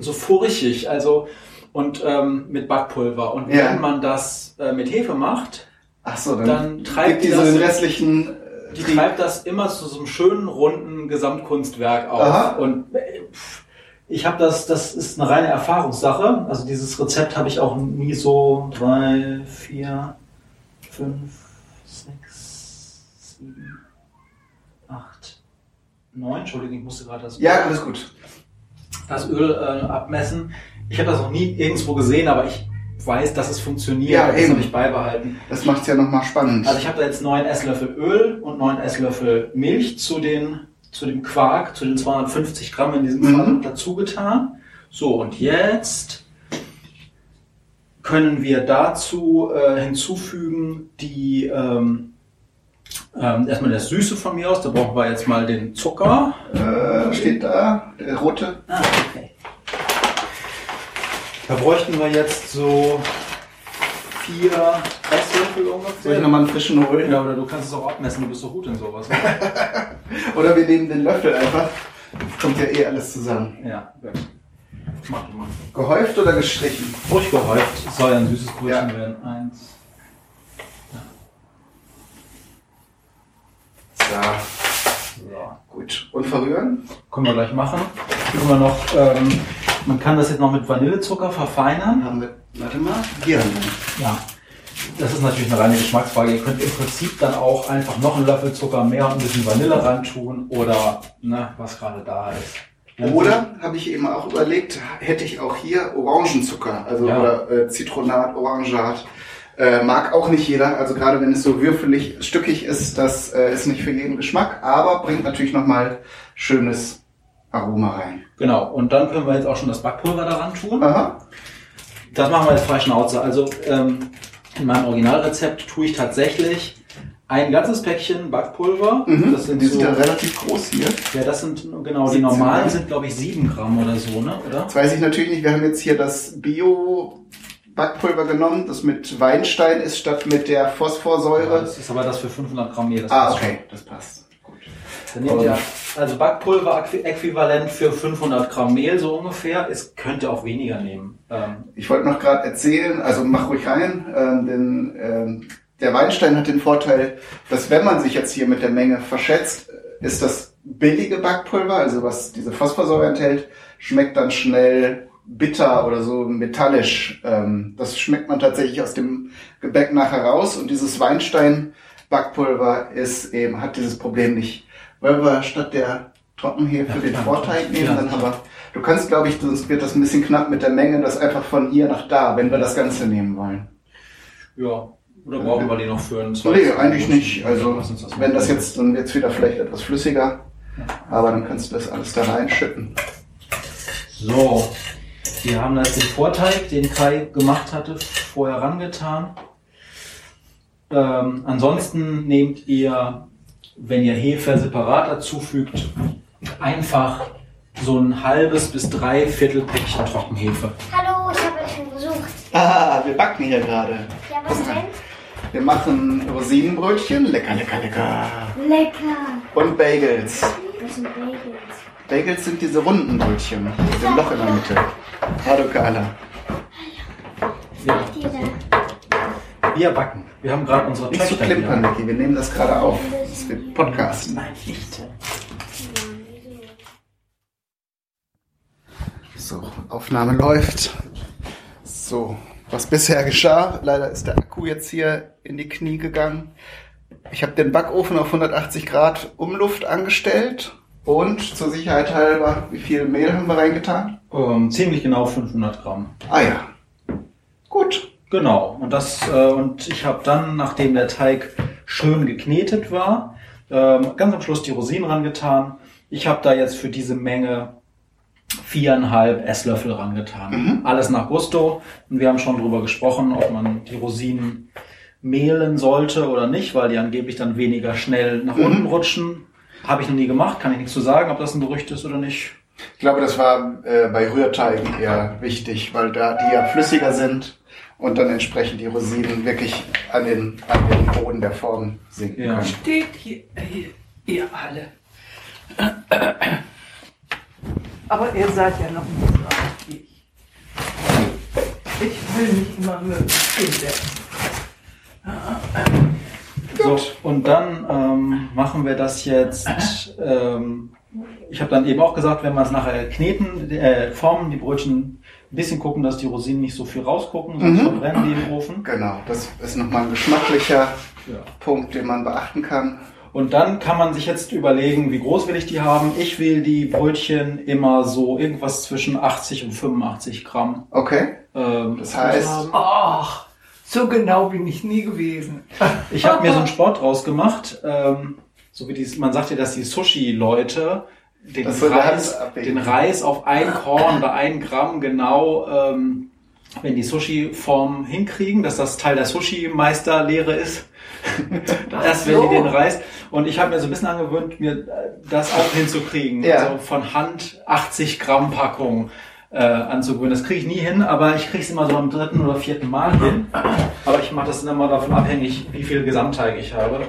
so furchig, also und ähm, mit Backpulver. Und Ja. wenn man das äh, mit Hefe macht, Ach so, dann, Dann treibt die so das- den restlichen. äh, die treibt das immer zu so einem schönen runden Gesamtkunstwerk auf. Aha. Und äh, pff, ich habe das, das ist eine reine Erfahrungssache. Also dieses Rezept habe ich auch nie so drei, vier, fünf, sechs, sieben, acht, neun. Entschuldigung, ich musste gerade das Ja, alles gut. das Öl äh, abmessen. Ich habe das noch nie irgendwo gesehen, aber ich weiß, dass es funktioniert. Ja, das eben. habe ich beibehalten. Das macht's ja nochmal spannend. Also ich habe da jetzt neun Esslöffel Öl und neun Esslöffel Milch zu den zu dem Quark, zu den 250 Gramm in diesem Mhm. Fall dazu getan. So und jetzt können wir dazu äh, hinzufügen die ähm, ähm, erstmal das Süße von mir aus. Da brauchen wir jetzt mal den Zucker. äh, steht da, der rote. Ah, okay. Da bräuchten wir jetzt so vier Esslöffel ungefähr. Soll ich nochmal einen frischen holen? Ja, oder du kannst es auch abmessen, du bist so gut in sowas. Oder wir nehmen den Löffel einfach. Kommt ja eh alles zusammen. ja, gut. Mach mal. Gehäuft oder gestrichen? Ruhig gehäuft, soll ja ein süßes Brötchen Ja. werden. Eins. So, So. gut. Und verrühren? Können wir gleich machen. Können wir noch, ähm, man kann das jetzt noch mit Vanillezucker verfeinern. Haben wir, warte mal, hier haben wir. Ja. Das ist natürlich eine reine Geschmacksfrage. Ihr könnt im Prinzip dann auch einfach noch einen Löffel Zucker mehr und ein bisschen Vanille reintun oder ne, was gerade da ist. Oder habe ich eben auch überlegt, hätte ich auch hier Orangenzucker, also Ja. oder äh, Zitronat, Orangat. Äh, mag auch nicht jeder, also gerade wenn es so würfelig, stückig ist, das äh, ist nicht für jeden Geschmack, aber bringt natürlich nochmal schönes Aroma rein. Genau. Und dann können wir jetzt auch schon das Backpulver daran tun. Aha. Das machen wir jetzt frei Schnauze. Also ähm, in meinem Originalrezept tue ich tatsächlich ein ganzes Päckchen Backpulver. Mhm. Das sind die so, sind ja relativ groß hier. ja, das sind genau die 17 normalen Gramm. sind glaube ich sieben Gramm oder so, ne? Oder? Das weiß ich natürlich nicht. Wir haben jetzt hier das Bio-Backpulver genommen, das mit Weinstein ist, statt mit der Ja, Phosphorsäure. das ist aber das für 500 Gramm Mehl. Ah, okay, das passt. schon. Dann nehmt ihr also Backpulver-Äquivalent für 500 Gramm Mehl so ungefähr. Es könnte auch weniger nehmen. Ähm, Ich wollte noch gerade erzählen, also mach ruhig rein, ähm, denn ähm, der Weinstein hat den Vorteil, dass wenn man sich jetzt hier mit der Menge verschätzt, äh, ist das billige Backpulver, also was diese Phosphorsäure enthält, schmeckt dann schnell bitter oder so metallisch. Ähm, das schmeckt man tatsächlich aus dem Gebäck nachher raus und dieses Weinstein-Backpulver ist eben, hat dieses Problem nicht. Weil wir statt der Trockenhefe Ja, den. Vorteig nehmen, Ja. dann haben wir Du kannst, glaube ich, sonst wird das ein bisschen knapp mit der Menge, das einfach von hier nach da, wenn wir das Ganze nehmen wollen. ja. Oder brauchen wir die noch für einen Nee, eigentlich nicht. Also, das wenn das jetzt, dann wird's wieder vielleicht etwas flüssiger. Aber dann kannst du das alles da reinschütten. So, wir haben jetzt den Vorteig, den Kai gemacht hatte, vorher rangetan. Ähm, ansonsten nehmt ihr, wenn ihr Hefe separat dazufügt, einfach so ein halbes bis drei Viertel Päckchen Trockenhefe. Hallo, ich habe euch schon besucht. Ah, wir backen hier gerade. Ja, was denn? Wir machen Rosinenbrötchen, lecker, lecker, lecker. Lecker. Und Bagels. Das sind Bagels. Bagels sind diese runden Brötchen mit dem Loch in der Mitte. Hallo Carla. Ja, wir backen. Wir haben gerade unsere Nicht zu Töchter klimpern, hier. Niki. Wir nehmen das gerade auf. Das wird Podcast. Nein, nicht. So, Aufnahme läuft. So, was bisher geschah, leider ist der Akku jetzt hier in die Knie gegangen. Ich habe den Backofen auf 180 Grad Umluft angestellt und zur Sicherheit halber, wie viel Mehl haben wir reingetan? Ähm, ziemlich genau 500 Gramm. Ah ja, gut. Genau. Und das äh, und ich habe dann, nachdem der Teig schön geknetet war, ähm, ganz am Schluss die Rosinen rangetan. Ich habe da jetzt für diese Menge viereinhalb Esslöffel rangetan. Mhm. Alles nach Gusto. Und wir haben schon drüber gesprochen, ob man die Rosinen mehlen sollte oder nicht, weil die angeblich dann weniger schnell nach Mhm. unten rutschen. Habe ich noch nie gemacht, kann ich nichts zu sagen, ob das ein Gerücht ist oder nicht. Ich glaube, das war äh, bei Rührteigen eher wichtig, weil da die ja flüssiger sind und dann entsprechend die Rosinen wirklich an den, an den Boden der Form sinken Ja. können. Steht hier, hier, ihr alle. Aber ihr seid ja noch nicht so alt wie ich. Ich will nicht immer möglichst werden. So, und dann ähm, machen wir das jetzt. Ähm, ich habe dann eben auch gesagt, wenn wir es nachher kneten, äh, formen, die Brötchen ein bisschen gucken, dass die Rosinen nicht so viel rausgucken, sonst Mhm. verbrennen die im Ofen. Genau, das ist nochmal ein geschmacklicher Ja. Punkt, den man beachten kann. Und dann kann man sich jetzt überlegen, wie groß will ich die haben. Ich will die Brötchen immer so irgendwas zwischen 80 und 85 Gramm. Okay, Ähm, das heißt. Ach, so genau bin ich nie gewesen. Ich habe mir so einen Sport draus gemacht, ähm, so wie die, man sagt ja, dass die Sushi-Leute den der Reis, den Reis auf ein Korn oder ein Gramm genau, ähm, wenn die Sushi-Form hinkriegen, dass das Teil der Sushi-Meisterlehre ist. Erst wenn so. die den Reis. Und ich habe mir so ein bisschen angewöhnt, mir äh, das auch hinzukriegen. Ja. Also von Hand 80 Gramm Packung äh, anzugewöhnen. Das kriege ich nie hin, aber ich kriege es immer so am dritten oder vierten Mal hin. Aber ich mache das dann immer davon abhängig, wie viel Gesamtteig ich habe.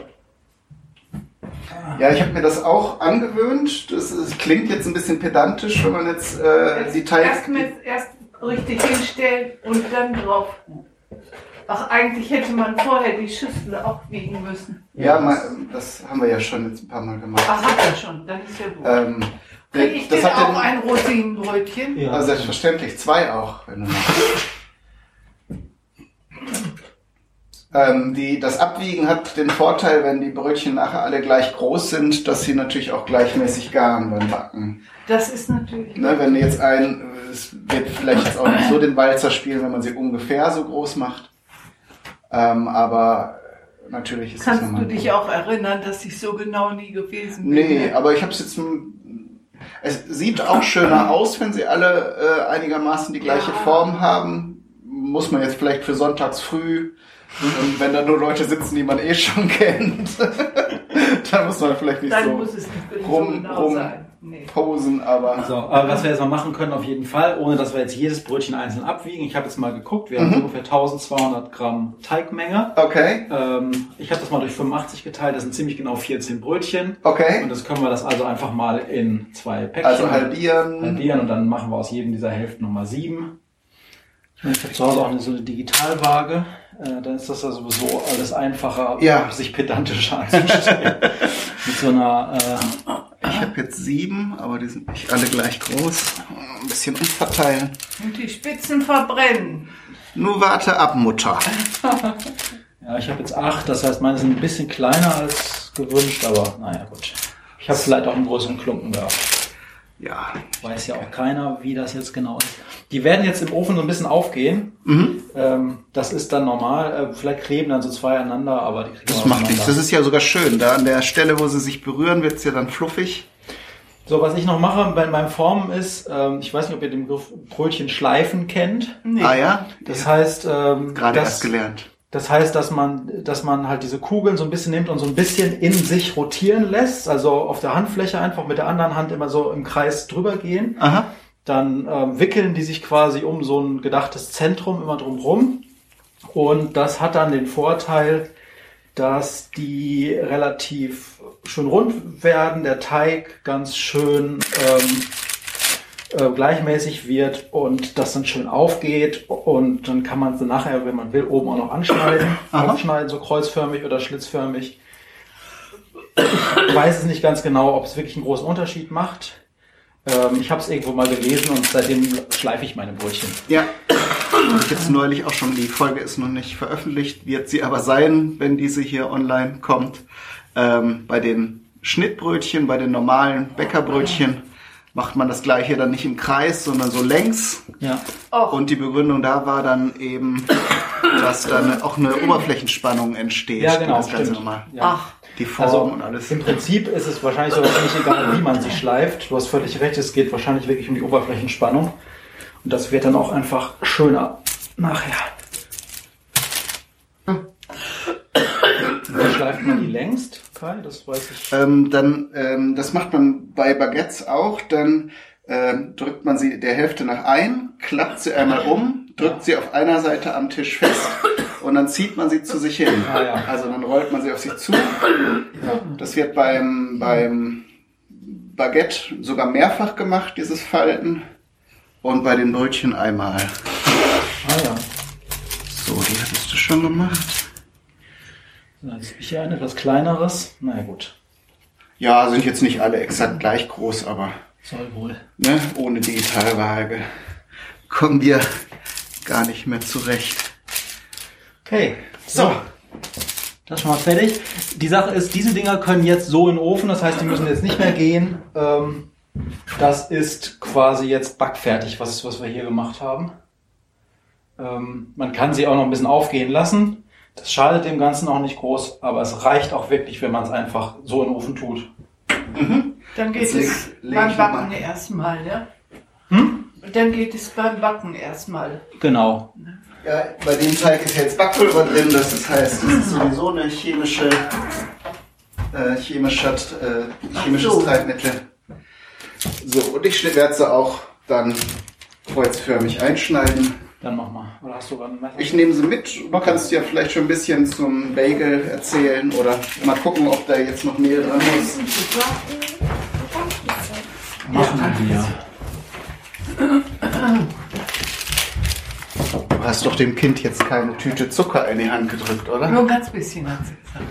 ja, ich habe mir das auch angewöhnt. Das ist, klingt jetzt ein bisschen pedantisch, wenn man jetzt äh, die Teig... erst, mit, erst richtig hinstellen und dann drauf. Ach, eigentlich hätte man vorher die Schüssel auch wiegen müssen. Ja, mal, das haben wir ja schon jetzt ein paar Mal gemacht. Ach, hat er schon, dann ist ja gut. Ähm, Kriege ich das denn hat auch den, ein Rosinenbrötchen? Ja. also selbstverständlich, zwei auch, wenn du magst. Ähm, die, das Abwiegen hat den Vorteil, wenn die Brötchen nachher alle gleich groß sind, dass sie natürlich auch gleichmäßig garen beim Backen. Das ist natürlich. Ne, wenn jetzt ein, es wird vielleicht jetzt auch nicht so den Walzer spielen, wenn man sie ungefähr so groß macht. Ähm, aber natürlich ist Kannst das du dich auch erinnern, dass ich so genau nie gewesen bin? Nee, aber ich habe es jetzt. Es sieht auch schöner aus, wenn sie alle äh, einigermaßen die gleiche Ja. Form haben. Muss man jetzt vielleicht für sonntags früh, und wenn da nur Leute sitzen, die man eh schon kennt, dann muss man vielleicht nicht Dann so muss es nicht rum- so genau rum- sein. Nee. posen, aber So, aber was wir jetzt mal machen können, auf jeden Fall, ohne dass wir jetzt jedes Brötchen einzeln abwiegen. Ich habe jetzt mal geguckt, wir haben Mhm. ungefähr 1200 Gramm Teigmenge. okay, Ähm, ich habe das mal durch 85 geteilt, das sind ziemlich genau 14 Brötchen. okay. Und das können wir das also einfach mal in zwei Päckchen Also halbieren. halbieren und dann machen wir aus jedem dieser Hälften nochmal sieben. Ich habe zu Hause auch eine, so eine Digitalwaage. Äh, dann ist das ja sowieso alles einfacher, Ja. sich pedantischer anzustellen. Mit so einer, äh, Ich habe jetzt sieben, aber die sind nicht alle gleich groß. Ein bisschen umverteilen. Und die Spitzen verbrennen. Nur warte ab, Mutter. ja, ich habe jetzt acht, das heißt, meine sind ein bisschen kleiner als gewünscht, aber naja, gut. Ich habe vielleicht auch einen größeren Klumpen gehabt. Ja. Weiß ja auch keiner, wie das jetzt genau ist. Die werden jetzt im Ofen so ein bisschen aufgehen. Mhm. Ähm, das ist dann normal. Äh, vielleicht kleben dann so zwei aneinander, aber die kriegen Das macht nichts. Das ist ja sogar schön. Da an der Stelle, wo sie sich berühren, wird's ja dann fluffig. So, was ich noch mache bei meinem Formen ist, ähm, ich weiß nicht, ob ihr den Begriff Brötchen schleifen kennt. Nee. Ah ja? Das heißt, ähm, Gerade das, erst gelernt. Das heißt, dass man, dass man halt diese Kugeln so ein bisschen nimmt und so ein bisschen in sich rotieren lässt. Also auf der Handfläche einfach mit der anderen Hand immer so im Kreis drüber gehen. Aha. Dann ähm, wickeln die sich quasi um so ein gedachtes Zentrum immer drumrum. Und das hat dann den Vorteil, dass die relativ schön rund werden, der Teig ganz schön ähm, äh, gleichmäßig wird und das dann schön aufgeht und dann kann man es nachher, wenn man will, oben auch noch anschneiden, Aha. aufschneiden, so kreuzförmig oder schlitzförmig. Ich weiß es nicht ganz genau, ob es wirklich einen großen Unterschied macht. Ähm, ich habe es irgendwo mal gelesen und seitdem schleife ich meine Brötchen. Ja. Jetzt neulich auch schon, die Folge ist noch nicht veröffentlicht, wird sie aber sein, wenn diese hier online kommt. Ähm, bei den Schnittbrötchen, bei den normalen Bäckerbrötchen macht man das gleiche dann nicht im Kreis, sondern so längs. Ja. Und die Begründung da war dann eben, dass dann auch eine Oberflächenspannung entsteht. Ja, genau, Das Ganze nochmal. Ja. ach, Die Form Also und alles. im Prinzip ist es wahrscheinlich sogar nicht egal, wie man sie schleift. Du hast völlig recht, es geht wahrscheinlich wirklich um die Oberflächenspannung. Und das wird dann auch einfach schöner nachher. schleift man die längst, Kai? Das weiß ich. Ähm, dann, ähm, das macht man bei Baguettes auch. Dann ähm, drückt man sie der Hälfte nach ein, klappt sie einmal um, drückt sie auf einer Seite am Tisch fest und dann zieht man sie zu sich hin. Ah, ja. Also dann rollt man sie auf sich zu. Das wird beim, beim Baguette sogar mehrfach gemacht, dieses Falten. Und bei den Brötchen einmal. Ah ja. So, die hattest du schon gemacht. So, ich hier ein etwas kleineres. Na ja, gut. Ja, sind jetzt nicht alle exakt gleich groß, aber Soll wohl. ne, ohne Digitalwaage kommen wir gar nicht mehr zurecht. Okay. So. Das ist schon mal fertig. Die Sache ist, diese Dinger können jetzt so in den Ofen, das heißt, die müssen jetzt nicht mehr gehen. Ähm, das ist quasi jetzt backfertig, was, was wir hier gemacht haben. Ähm, man kann sie auch noch ein bisschen aufgehen lassen. Das schadet dem Ganzen auch nicht groß, aber es reicht auch wirklich, wenn man es einfach so in den Ofen tut. Dann geht Jetzt es leg beim Backen mal. erstmal, ne? Hm? Dann geht es beim Backen erstmal. Genau. Ja, bei dem Teig ist jetzt Backpulver drin, das heißt, das ist sowieso eine chemische, äh, chemische, äh, chemisches so. Treibmittel. So, und ich werde sie auch dann kreuzförmig einschneiden. Dann mach mal. Oder hast du gerade ein Messer? Ich nehme sie mit. Du kannst ja vielleicht schon ein bisschen zum Bagel erzählen oder mal gucken, ob da jetzt noch Mehl dran muss. Machen wir. Du hast doch dem Kind jetzt keine Tüte Zucker in die Hand gedrückt, oder? Nur ein ganz bisschen hat sie gesagt.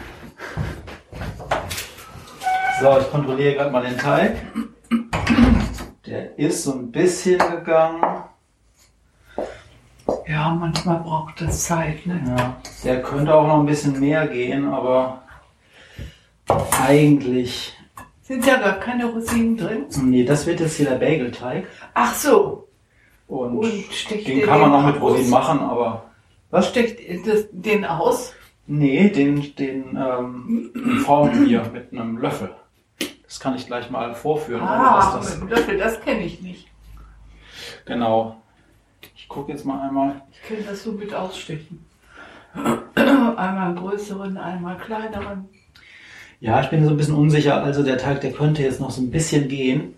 So, ich kontrolliere gerade mal den Teig. Der ist so ein bisschen gegangen. Ja, manchmal braucht das Zeit, ne? Ja, der könnte auch noch ein bisschen mehr gehen, aber eigentlich. Sind ja gar keine Rosinen drin. Nee, das wird jetzt hier der Bagelteig. Ach so. Und, Und den kann man noch mit aus? Rosinen machen, aber. Was? Steckt das, den aus? Nee, den, den, ähm, formen wir mit einem Löffel. Das kann ich gleich mal vorführen. Ah, das, mit dem Löffel, das kenne ich nicht. genau. Ich gucke jetzt mal einmal. Ich kenne das so mit Ausstechen. einmal einen größeren, einmal kleineren. Ja, ich bin so ein bisschen unsicher. Also der Teig, der könnte jetzt noch so ein bisschen gehen.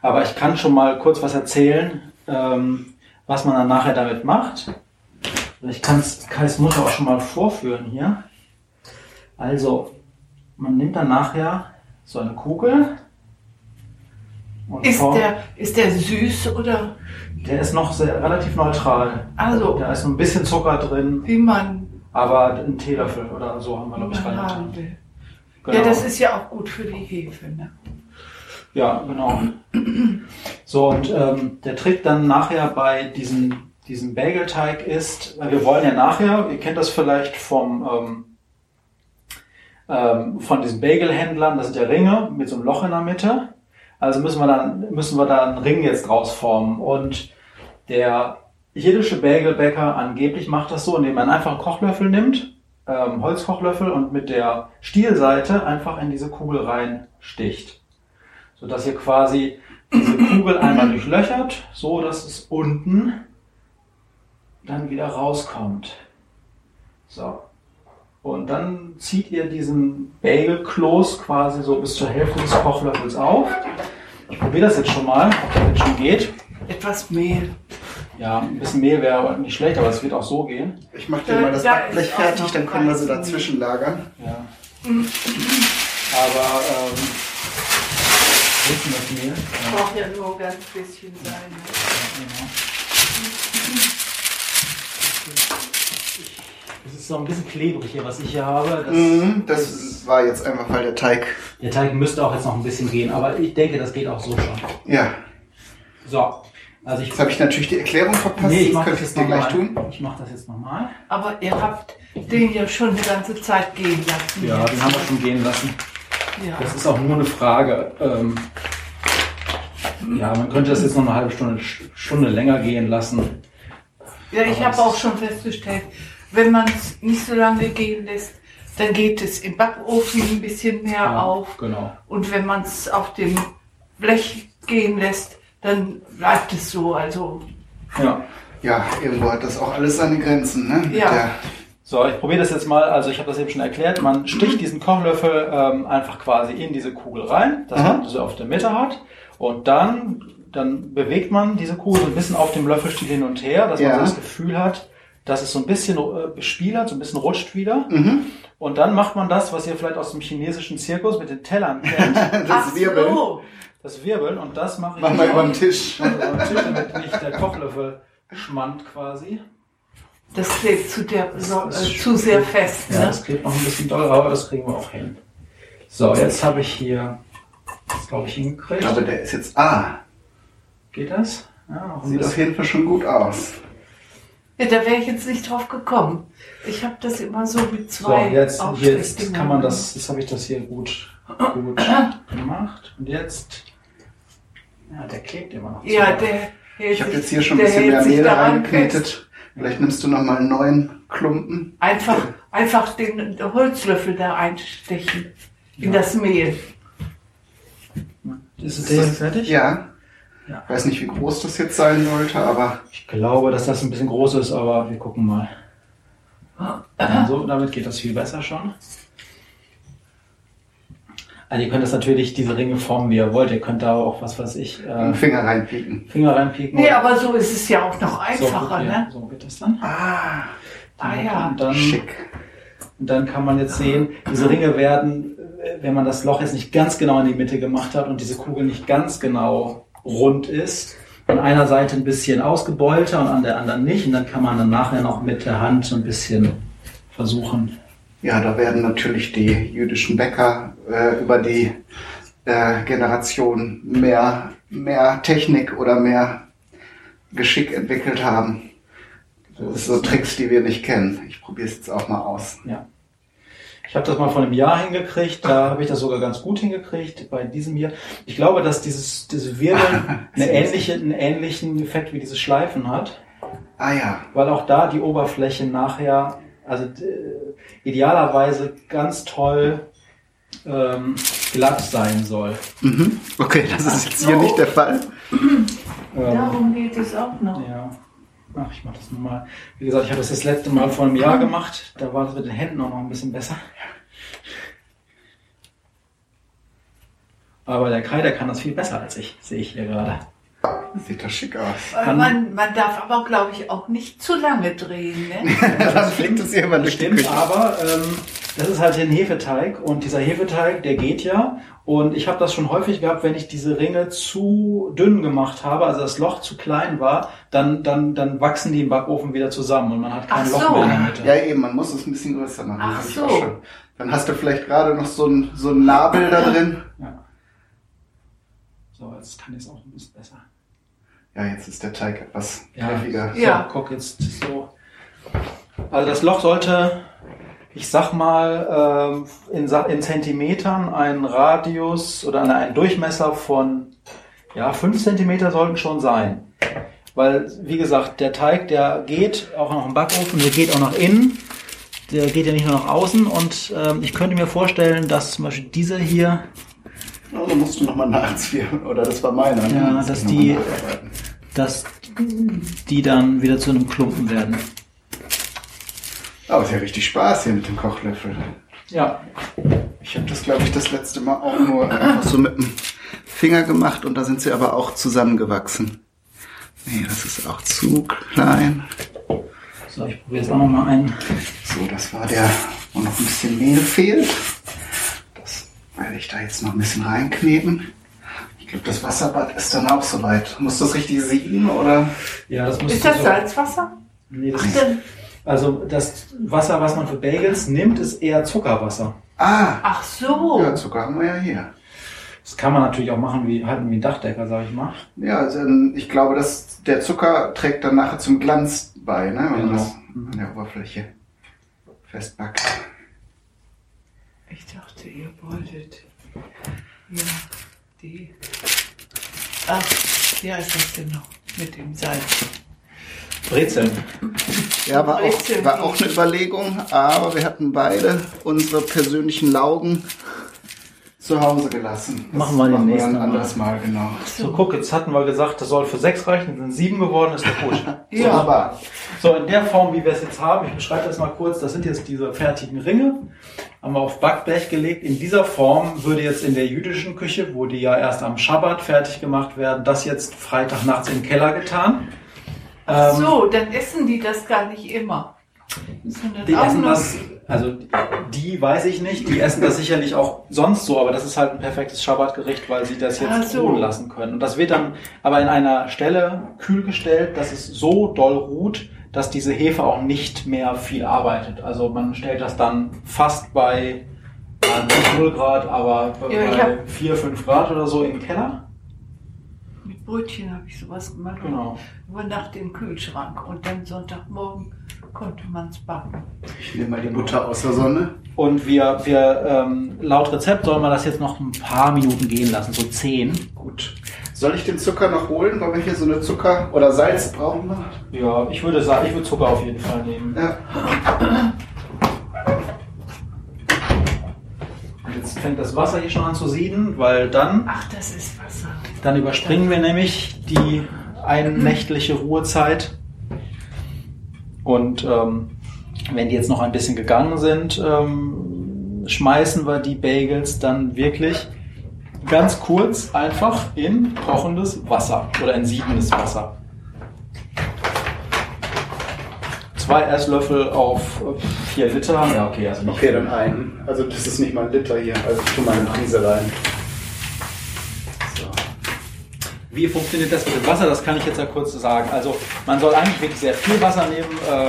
Aber ich kann schon mal kurz was erzählen, ähm, was man dann nachher damit macht. Ich kann es Kais Mutter auch schon mal vorführen hier. Also, man nimmt dann nachher so eine Kugel. Und Ist formt- der, ist der süß oder der ist noch sehr, relativ neutral. Also. Da ist noch ein bisschen Zucker drin, wie man, aber ein Teelöffel oder so haben wir, glaube ich, haben will? Genau. Ja, das ist ja auch gut für die Hefe. Ne? Ja, genau. So, und ähm, der Trick dann nachher bei diesem, diesem Bagelteig ist, weil wir wollen ja nachher, ihr kennt das vielleicht vom, ähm, ähm, von diesen Bagelhändlern, das sind ja Ringe mit so einem Loch in der Mitte. Also müssen wir dann, müssen wir da einen Ring jetzt draus formen. Und der jiddische Bagelbäcker angeblich macht das so, indem man einfach einen Kochlöffel nimmt, ähm, Holzkochlöffel und mit der Stielseite einfach in diese Kugel reinsticht sodass ihr quasi diese Kugel einmal durchlöchert, so dass es unten dann wieder rauskommt. So. Und dann zieht ihr diesen Bagelkloß quasi so bis zur Hälfte des Kochlöffels auf. Ich probiere das jetzt schon mal, ob das jetzt schon geht. Etwas Mehl. Ja, ein bisschen Mehl wäre nicht schlecht, aber es wird auch so gehen. Ich mache dir mal das Da Backblech fertig, dann können wir sie dazwischen lagern. Ja. Aber ähm, wissen das Mehl? Ja. Braucht ja nur ein ganz bisschen sein. Ne? Es ist so ein bisschen klebrig hier, was ich hier habe. Das, Mhm, das war jetzt einfach, weil der Teig. der Teig müsste auch jetzt noch ein bisschen gehen, aber ich denke, das geht auch so schon. Ja, So, also ich, jetzt habe ich natürlich die Erklärung verpasst. nee, ich das mache könnte das ich jetzt dir gleich nochmal. tun. Ich mache das jetzt nochmal. Aber ihr habt den ja schon eine ganze Zeit gehen lassen. Ja, den haben wir schon gehen lassen. Ja. Das ist auch nur eine Frage. Ähm, ja, man könnte das jetzt noch eine halbe Stunde, Stunde länger gehen lassen. Ja, ich habe auch schon festgestellt, wenn man es nicht so lange gehen lässt, dann geht es im Backofen ein bisschen mehr Ja, auf. Genau. Und wenn man es auf dem Blech gehen lässt, dann bleibt es so. Also Ja. Ja, irgendwo hat das auch alles seine Grenzen, ne? Ja. Der So, ich probiere das jetzt mal. Also ich habe das eben schon erklärt. Man sticht diesen Kochlöffel ähm, einfach quasi in diese Kugel rein, dass Aha. man sie auf der Mitte hat. Und dann, dann bewegt man diese Kugel so ein bisschen auf dem Löffelstiel hin und her, dass man Ja. so das Gefühl hat, dass es so ein bisschen äh, spielert, so ein bisschen rutscht wieder. Mhm. Und dann macht man das, was ihr vielleicht aus dem chinesischen Zirkus mit den Tellern kennt, Das Wirbeln. so. das Wirbeln. Und das mache ich Mach mal über den Tisch. Also über den Tisch, damit nicht der Kochlöffel schmand quasi. Das klebt zu, der, so, äh, zu sehr fest. Ja, Ne? das klebt noch ein bisschen doll, aber das kriegen wir auch hin. So, jetzt habe ich hier, das glaube ich hingekriegt. Aber der ist jetzt, ah, Geht das? Ja, sieht auf bisschen. jeden Fall schon gut aus. Ja, da wäre ich jetzt nicht drauf gekommen. Ich habe das immer so mit So, zwei jetzt, Aufstrichdingern. jetzt kann man das, jetzt habe ich das hier gut, gut gemacht. Und jetzt, ja, der klebt immer noch. Ja, zu. der hält Ich habe jetzt hier schon ein bisschen mehr Mehl reingeknetet. Vielleicht nimmst du noch mal einen neuen Klumpen. Einfach, einfach den Holzlöffel da einstechen in das Mehl. Ist der jetzt fertig? Ja. Ja. Ich weiß nicht, wie groß das jetzt sein sollte, aber Ich glaube, dass das ein bisschen groß ist, aber wir gucken mal. Ja, so, damit geht das viel besser schon. Also ihr könnt das natürlich, diese Ringe formen, wie ihr wollt. Ihr könnt da auch, was weiß ich, einen äh, Finger reinpieken. Finger reinpieken. Nee, aber so ist es ja auch noch so, einfacher, guck hier. ne? so geht das dann. Ah, Ah ja. Und dann, schick. und dann kann man jetzt sehen, diese Ringe werden, äh, wenn man das Loch jetzt nicht ganz genau in die Mitte gemacht hat und diese Kugel nicht ganz genau rund ist, an einer Seite ein bisschen ausgebeulter und an der anderen nicht. Und dann kann man dann nachher noch mit der Hand so ein bisschen versuchen. Ja, da werden natürlich die jüdischen Bäcker äh, über die äh, Generation mehr, mehr Technik oder mehr Geschick entwickelt haben. Das sind so Tricks, die wir nicht kennen. Ich probiere es jetzt auch mal aus. Ja. Ich habe das mal vor einem Jahr hingekriegt, da habe ich das sogar ganz gut hingekriegt. Bei diesem hier, ich glaube, dass dieses, diese Wirbeln eine ähnliche, einen ähnlichen Effekt wie dieses Schleifen hat, Ah ja, weil auch da die Oberfläche nachher, also äh, idealerweise ganz toll ähm, glatt sein soll. mhm. okay, das ist jetzt hier so. nicht der Fall. Darum geht es auch noch. ja. Ach, ich mache das nochmal. Wie gesagt, ich habe das das letzte Mal vor einem Jahr gemacht. Da war das mit den Händen auch noch ein bisschen besser. Aber der Kai, der kann das viel besser als ich, sehe ich hier gerade. Sieht doch schick aus. Man, man darf aber, glaube ich, auch nicht zu lange drehen. Ne? Dann fliegt es hier immer durch die Stimmt, Küche. aber ähm, das ist halt ein Hefeteig und dieser Hefeteig, der geht ja. Und ich habe das schon häufig gehabt, wenn ich diese Ringe zu dünn gemacht habe, also das Loch zu klein war, dann, dann, dann wachsen die im Backofen wieder zusammen und man hat kein Ach Loch so. mehr in der Mitte. Ja, eben, man muss es ein bisschen größer machen. Ach so. Dann hast du vielleicht gerade noch so einen so einen Nabel da drin. Ja. So, jetzt kann ich es auch ein bisschen besser. Ja, jetzt ist der Teig etwas Ja. kräftiger. So, Ja. guck jetzt so. Also das Loch sollte, ich sag mal, ähm, in, in Zentimetern einen Radius oder eine- einen Durchmesser von ja, 5 Zentimeter sollten schon sein. Weil, wie gesagt, der Teig, der geht auch noch im Backofen, der geht auch nach innen. Der geht ja nicht nur nach außen. Und ähm, ich könnte mir vorstellen, dass zum Beispiel dieser hier Also musst du nochmal nachziehen. Oder das war meiner. ne? Ja, dass die-. Dass die dann wieder zu einem Klumpen werden. Aber es ist ja richtig Spaß hier mit dem Kochlöffel. Ja, Ich habe das, glaube ich, das letzte Mal auch nur einfach so mit dem Finger gemacht und da sind sie aber auch zusammengewachsen. Nee, das ist auch zu klein. so, ich probiere jetzt auch noch mal einen. So, das war der, wo noch ein bisschen Mehl fehlt. Das werde ich da jetzt noch ein bisschen reinkneten. Ich glaube, das Wasserbad ist dann auch soweit. Muss das richtig siegen oder? Ja, das muss Ist das Salzwasser? Nee, das Dann- also das Wasser, was man für Bagels nimmt, ist eher Zuckerwasser. Ah, Ach so. ja, Zucker haben wir ja hier. Das kann man natürlich auch machen wie halten wie ein Dachdecker, sag ich mal. Ja, also, ähm, ich glaube, dass der Zucker trägt dann nachher zum Glanz bei, ne? wenn man Genau. das an der Oberfläche festbackt. Ich dachte, ihr wolltet. Ja, die. Ach, ja, ist das denn noch mit dem Salz? Brezeln. Ja, war auch, Brezeln. war auch eine Überlegung, aber wir hatten beide unsere persönlichen Laugen zu Hause gelassen. Das Machen wir den nächsten Mal. anderes Mal, genau. So, guck, jetzt hatten wir gesagt, das soll für sechs reichen, sind sieben geworden, ist doch gut. Ja. Wunderbar. So, in der Form, wie wir es jetzt haben, ich beschreibe das mal kurz, das sind jetzt diese fertigen Ringe, haben wir auf Backblech gelegt. In dieser Form würde jetzt in der jüdischen Küche, wo die ja erst am Schabbat fertig gemacht werden, das jetzt Freitagnachts in den Keller getan. Ähm, So, dann essen die das gar nicht immer. Die essen das, also die weiß ich nicht, die essen das sicherlich auch sonst so, aber das ist halt ein perfektes Schabbatgericht, weil sie das jetzt Ach so. ruhen lassen können. Und das wird dann aber in einer Stelle kühl gestellt, dass es so doll ruht, dass diese Hefe auch nicht mehr viel arbeitet. Also man stellt das dann fast bei ja, nicht 0 Grad, aber Ja, bei hab- 4, 5 Grad oder so den Keller. Mit Brötchen habe ich sowas gemacht. Genau. Über Nacht im Kühlschrank. Und dann Sonntagmorgen konnte man es backen. Ich nehme mal die Butter aus der Sonne. Und wir, wir ähm, laut Rezept soll man das jetzt noch ein paar Minuten gehen lassen, so 10. Gut. Soll ich den Zucker noch holen, weil wir hier so eine Zucker- oder Salz brauchen noch? Ja, ich würde sagen, ich würde Zucker auf jeden Fall nehmen. Ja. Und jetzt fängt das Wasser hier schon an zu sieden, weil dann, Ach, das ist Wasser. dann überspringen wir nämlich die einnächtliche Ruhezeit. Und ähm, wenn die jetzt noch ein bisschen gegangen sind, ähm, schmeißen wir die Bagels dann wirklich ganz kurz einfach in kochendes Wasser oder in siedendes Wasser. Zwei Esslöffel auf äh, vier Liter. Ja, okay, also nicht Okay, dann einen. Also das ist nicht mal ein Liter hier. Also ich tue mal eine Prise rein. Wie funktioniert das mit dem Wasser? Das kann ich jetzt ja kurz sagen. Also man soll eigentlich wirklich sehr viel Wasser nehmen. Äh,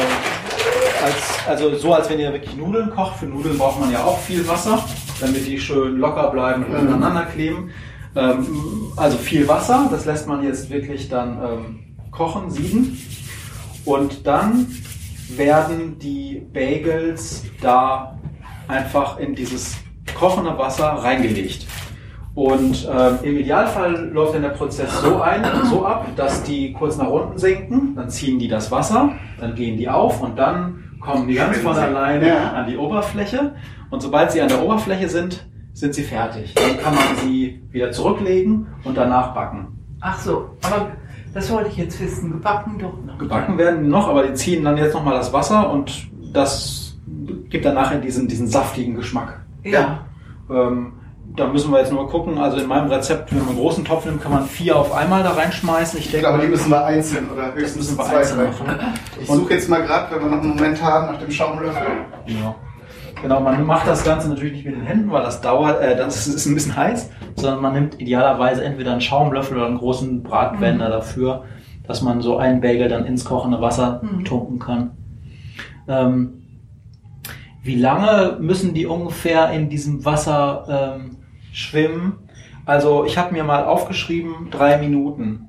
als, also so, als wenn ihr wirklich Nudeln kocht. Für Nudeln braucht man ja auch viel Wasser, damit die schön locker bleiben und Mhm. aneinander kleben. Ähm, also viel Wasser, das lässt man jetzt wirklich dann ähm, kochen, sieden. Und dann werden die Bagels da einfach in dieses kochende Wasser reingelegt. Und ähm, im Idealfall läuft dann der Prozess so ein, so ab, dass die kurz nach unten sinken, dann ziehen die das Wasser, dann gehen die auf und dann kommen die ganz von alleine Ja. an die Oberfläche. Und sobald sie an der Oberfläche sind, sind sie fertig. Dann kann man sie wieder zurücklegen und danach backen. Ach so, aber das wollte ich jetzt wissen. Gebacken doch noch. Gebacken werden die noch, aber die ziehen dann jetzt nochmal das Wasser und das gibt dann nachher diesen, diesen saftigen Geschmack. Ja. Ähm, da müssen wir jetzt nur gucken. Also in meinem Rezept, wenn man einen großen Topf nimmt, kann man vier auf einmal da reinschmeißen. Ich Ich denke, glaube, die müssen wir einzeln oder höchstens müssen wir zwei einzeln machen. Ich suche jetzt mal gerade, wenn wir noch einen Moment haben, nach dem Schaumlöffel. Ja. Genau, man macht das Ganze natürlich nicht mit den Händen, weil das dauert, äh, das ist ein bisschen heiß, sondern man nimmt idealerweise entweder einen Schaumlöffel oder einen großen Bratwender dafür, dass man so einen Bagel dann ins kochende Wasser Mhm. tunken kann. Ähm, wie lange müssen die ungefähr in diesem Wasser ähm, schwimmen? Also ich habe mir mal aufgeschrieben, drei Minuten.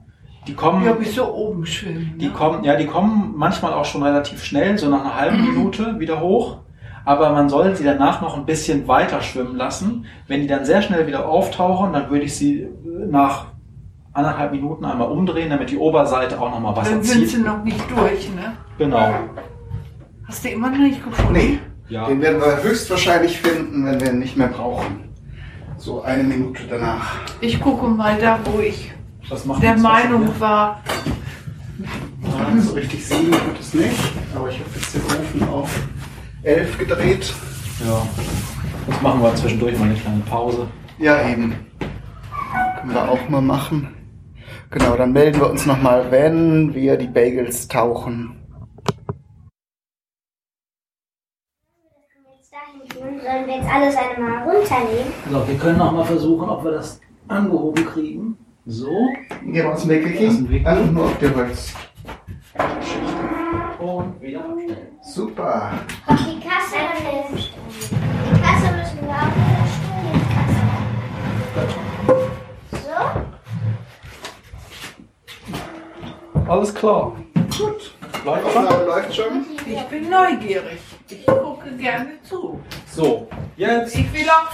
Die kommen, Ja, bis so oben schwimmen. die ne? kommen, ja, die kommen manchmal auch schon relativ schnell, so nach einer halben Minute wieder hoch. Aber man soll sie danach noch ein bisschen weiter schwimmen lassen. Wenn die dann sehr schnell wieder auftauchen, dann würde ich sie nach anderthalb Minuten einmal umdrehen, damit die Oberseite auch nochmal Wasser Dann sind zieht. sie noch nicht durch, ne? Genau. Hast du immer noch nicht gefunden? Nee, Ja. den werden wir höchstwahrscheinlich finden, wenn wir ihn nicht mehr brauchen. So eine Minute danach. Ich gucke mal da, wo ich Was macht der Meinung hier? war. Ja, so richtig sieben tut es nicht, aber ich habe jetzt den Ofen auf 11 gedreht. Ja. Das machen wir zwischendurch mal eine kleine Pause. Ja, eben. Können wir auch mal machen. Genau, dann melden wir uns nochmal, wenn wir die Bagels tauchen. jetzt dahin tun? Sollen wir jetzt alles einmal runternehmen? So, wir können noch mal versuchen, ob wir das angehoben kriegen. So. Gehen wir aus dem Weg, Aus dem Vicky? Weg. Einfach nur auf der Holz. Und wieder abstellen. Super. Und die Kasse dann Die Kasse müssen wir auch wieder stellen. So? Alles klar. Gut. Läuft schon. Ich bin neugierig. Ich gucke gerne zu. So, jetzt. Ich will auch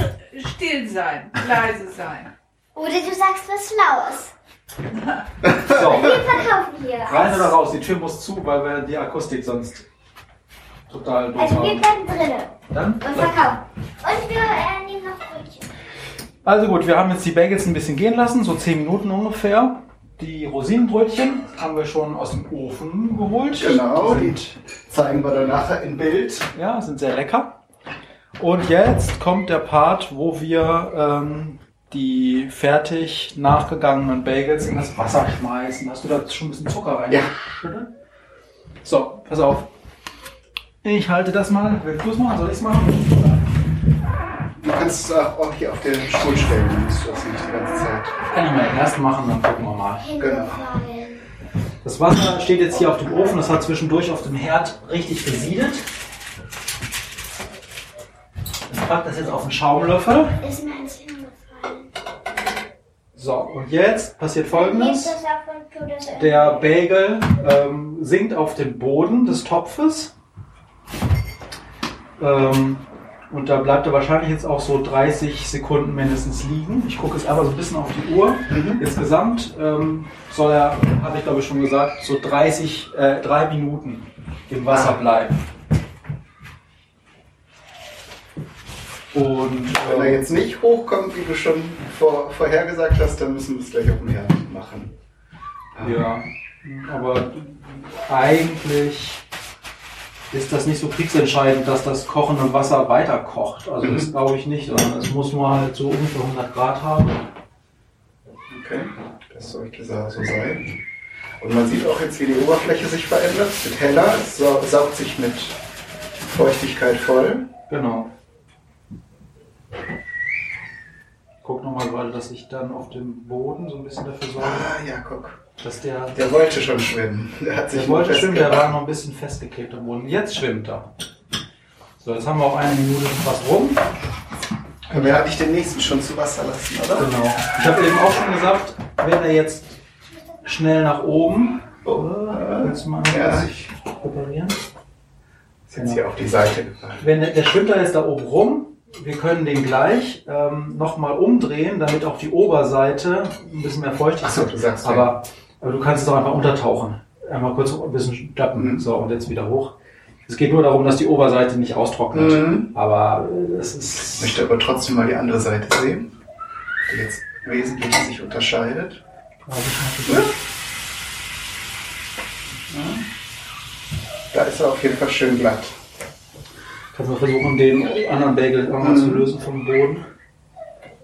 still sein, leise sein. Oder du sagst was Schlaues. So. Wir verkaufen hier. Rein oder raus? Die Tür muss zu, weil wir die Akustik sonst total doof Also wir bleiben drinnen Dann? und verkaufen. Und wir äh, nehmen noch Brötchen. Also gut, wir haben jetzt die Bagels ein bisschen gehen lassen, so 10 Minuten ungefähr. Die Rosinenbrötchen haben wir schon aus dem Ofen geholt. Genau, Die zeigen wir dann nachher im Bild. ja, sind sehr lecker. Und jetzt kommt der Part, wo wir ähm, die fertig nachgegangenen Bagels in das Wasser schmeißen. Hast du da schon ein bisschen Zucker rein? Ja. So, pass auf. Ich halte das mal. Willst du es machen? Soll ich es machen? Du kannst es auch hier auf den Stuhl stellen, dann musst du das nicht die ganze Zeit. Kann ich mal erst machen, dann gucken wir mal. Hingefallen. Das Wasser steht jetzt hier auf dem Ofen, das hat zwischendurch auf dem Herd richtig gesiedelt. Ich pack das jetzt auf den Schaumlöffel. Ist mir eins hingefallen. So, und jetzt passiert folgendes. Der Bagel ähm, sinkt auf den Boden des Topfes. Ähm, und da bleibt er wahrscheinlich jetzt auch so 30 Sekunden mindestens liegen. Ich gucke jetzt aber so ein bisschen auf die Uhr. Insgesamt ähm, soll er, habe ich glaube ich schon gesagt, so 30, äh, drei Minuten im Wasser Ah. bleiben. Und Wenn er ähm, jetzt nicht hochkommt, wie du schon vor, vorhergesagt hast, dann müssen wir es gleich auf dem Herd machen. Ja, aber eigentlich ist das nicht so kriegsentscheidend, dass das kochende Wasser weiter kocht. Also das Mhm. glaube ich nicht, sondern es muss nur halt so ungefähr 100 Grad haben. Okay, das sollte so sein. Und man sieht auch jetzt, wie die Oberfläche sich verändert. Es wird heller, es sau- saugt sich mit Feuchtigkeit voll. Genau. Ich guck nochmal gerade, dass ich dann auf dem Boden so ein bisschen dafür sorge, Ah, ja, guck. dass der... Der wollte schon schwimmen. Der hat sich Der wollte schwimmen, der war noch ein bisschen festgeklebt am Boden. Jetzt schwimmt er. So, jetzt haben wir auch eine Minute fast rum. Können wir eigentlich den nächsten schon zu Wasser lassen, oder? Genau. Ich habe eben auch schon gesagt, wenn er jetzt schnell nach oben. Oh, Willst du mal ja, ich präparieren? ist jetzt hier auf die Seite gefallen. Wenn der, der schwimmt da jetzt da oben rum, wir können den gleich ähm, nochmal umdrehen, damit auch die Oberseite ein bisschen mehr feucht Ach ist. so, du sagst aber, aber du kannst es auch einfach untertauchen. Einmal kurz ein bisschen klappen. Mhm. So, und jetzt wieder hoch. Es geht nur darum, dass die Oberseite nicht austrocknet. Mhm. Aber äh, es Ich ist. möchte aber trotzdem mal die andere Seite sehen, die jetzt wesentlich sich unterscheidet. ich, Da ist er auf jeden Fall schön glatt. Du mal versuchen, den anderen Bagel irgendwann Mhm. zu lösen vom Boden?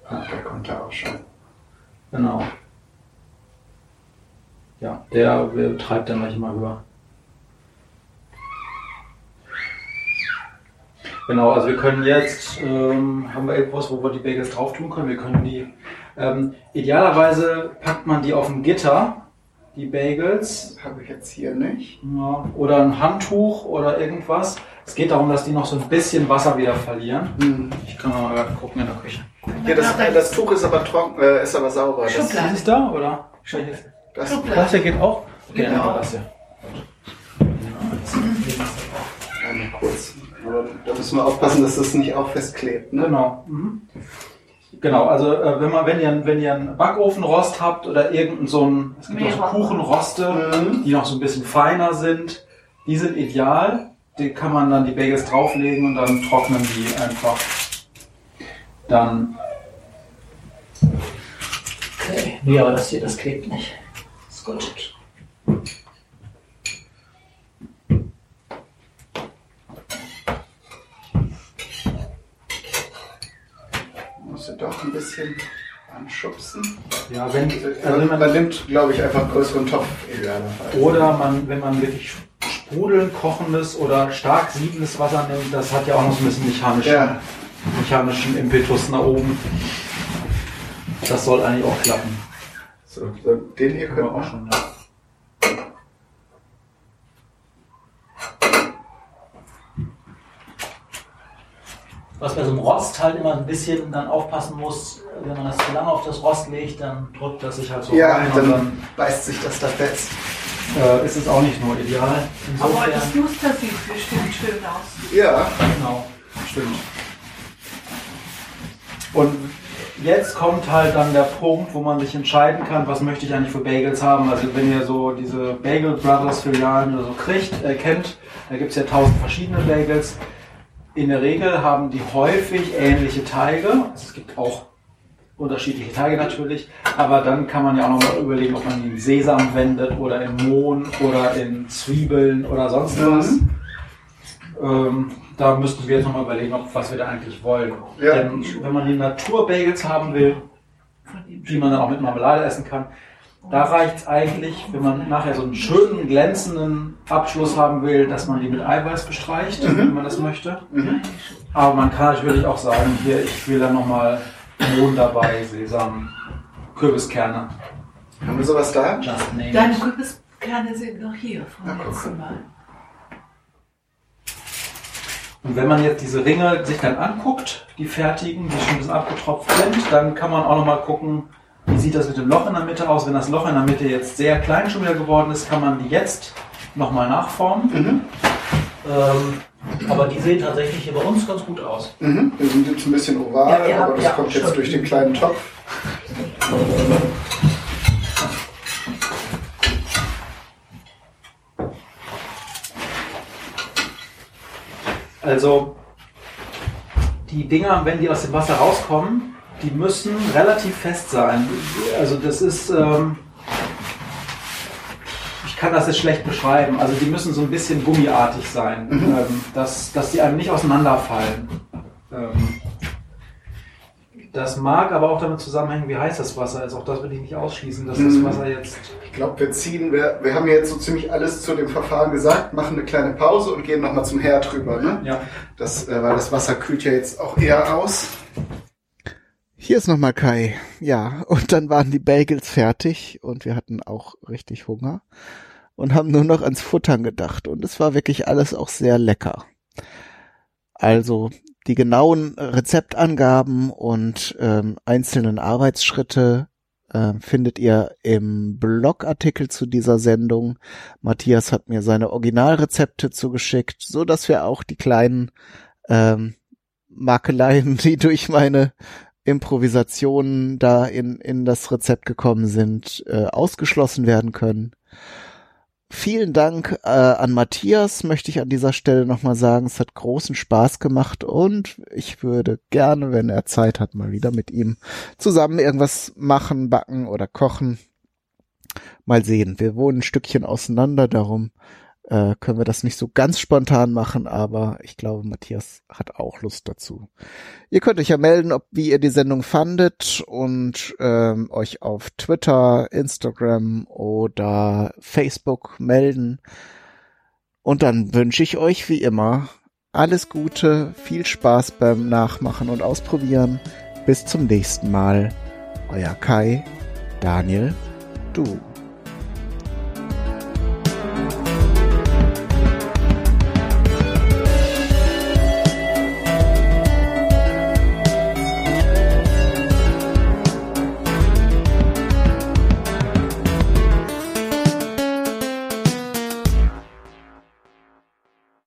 Ah, der kommt da auch schon. Genau. Ja, der der treibt dann gleich immer höher. Genau, also wir können jetzt, ähm, haben wir irgendwas, wo wir die Bagels drauf tun können. Wir können die, ähm, idealerweise packt man die auf ein Gitter, die Bagels, habe ich jetzt hier nicht. ja, oder ein Handtuch oder irgendwas. Es geht darum, dass die noch so ein bisschen Wasser wieder verlieren. Hm. Ich kann mal gerade gucken in der Küche. Hier, das, das Tuch ist aber trocken, äh, ist aber sauber. Das, Schublade. Ist es da, oder? Das, Das hier geht auch? Okay, Genau. dann wir das hier. einmal kurz. Aber da müssen wir aufpassen, dass das nicht auch festklebt. Ne? Genau. Mhm. Genau, also äh, wenn man, wenn ihr, wenn ihr einen Backofenrost habt oder irgendein so ein, es gibt auch so. Kuchenroste, Mhm. die noch so ein bisschen feiner sind, die sind ideal. Die kann man dann die Bagels drauflegen und dann trocknen die einfach. Dann. Okay, nee, aber das hier, das klebt nicht. Ist gut. Musst du doch ein bisschen anschubsen. Ja, wenn, also wenn Also man, man nimmt, glaube ich, einfach einen größeren Topf. Oder man, wenn man wirklich sprudelnd kochendes oder stark siedendes Wasser nimmt, das hat ja auch noch so ein bisschen mechanischen, Ja. mechanischen Impetus nach oben. Das soll eigentlich auch klappen. So, den hier Können wir auch schon, ja. Was bei so einem Rost halt immer ein bisschen dann aufpassen muss, wenn man das zu lange auf das Rost legt, dann drückt das sich halt so Ja, rein und dann dann beißt sich das da fest. Äh, ist es auch nicht nur ideal. Aber Insofern, das Muster sieht bestimmt schön aus. Ja, genau, stimmt. Und jetzt kommt halt dann der Punkt, wo man sich entscheiden kann, was möchte ich eigentlich für Bagels haben. Also wenn ihr so diese Bagel Brothers Filialen oder so kriegt, äh, kennt, da gibt es ja tausend verschiedene Bagels. In der Regel haben die häufig ähnliche Teige. Also es gibt auch unterschiedliche Teige natürlich, aber dann kann man ja auch noch mal überlegen, ob man ihn in Sesam wendet oder in Mohn oder in Zwiebeln oder sonst was. Mhm. Ähm, da müssten wir jetzt noch mal überlegen, ob, was wir da eigentlich wollen. Ja. Denn wenn man die Naturbagels haben will, die man dann auch mit Marmelade essen kann, da reicht es eigentlich, wenn man nachher so einen schönen, glänzenden Abschluss haben will, dass man die mit Eiweiß bestreicht, wenn man das möchte. Aber man kann natürlich auch sagen, hier, ich will dann nochmal Mohn dabei, Sesam, Kürbiskerne. Haben wir sowas da? Just name Deine it. Kürbiskerne sind noch hier vom Na, letzten Mal. Und wenn man jetzt diese Ringe sich dann anguckt, die fertigen, die schon ein bisschen abgetropft sind, dann kann man auch nochmal gucken, wie sieht das mit dem Loch in der Mitte aus. Wenn das Loch in der Mitte jetzt sehr klein schon wieder geworden ist, kann man die jetzt nochmal nachformen. Mhm. Ähm, aber die sehen tatsächlich hier bei uns ganz gut aus. Mhm. Wir sind jetzt ein bisschen oval, Ja, aber habt- das ja, kommt jetzt schon. durch den kleinen Topf. Also die Dinger, wenn die aus dem Wasser rauskommen, die müssen relativ fest sein. Also das ist, ähm, kann das jetzt schlecht beschreiben. Also die müssen so ein bisschen gummiartig sein, ähm, dass, dass die einem nicht auseinanderfallen. Ähm, das mag aber auch damit zusammenhängen, wie heiß das Wasser ist. Auch das will ich nicht ausschließen, dass das Mhm. Wasser jetzt Ich glaube, wir ziehen, wir, wir haben jetzt so ziemlich alles zu dem Verfahren gesagt, machen eine kleine Pause und gehen nochmal zum Herd rüber, ne? ja, Das, äh, weil das Wasser kühlt ja jetzt auch eher aus. Hier ist nochmal Kai. Ja, und dann waren die Bagels fertig und wir hatten auch richtig Hunger und haben nur noch ans Futtern gedacht und es war wirklich alles auch sehr lecker. Also die genauen Rezeptangaben und ähm, einzelnen Arbeitsschritte äh, findet ihr im Blogartikel zu dieser Sendung. Matthias hat mir seine Originalrezepte zugeschickt, so dass wir auch die kleinen ähm, Makeleien, die durch meine Improvisationen da in, in das Rezept gekommen sind, äh, ausgeschlossen werden können. Vielen Dank äh, an Matthias, möchte ich an dieser Stelle nochmal sagen. Es hat großen Spaß gemacht und ich würde gerne, wenn er Zeit hat, mal wieder mit ihm zusammen irgendwas machen, backen oder kochen. Mal sehen. Wir wohnen ein Stückchen auseinander, darum äh, können wir das nicht so ganz spontan machen, aber ich glaube, Matthias hat auch Lust dazu. Ihr könnt euch ja melden, ob wie ihr die Sendung fandet und ähm, euch auf Twitter, Instagram oder Facebook melden. Und dann wünsche ich euch wie immer alles Gute, viel Spaß beim Nachmachen und Ausprobieren. Bis zum nächsten Mal. Euer Kai, Daniel, du.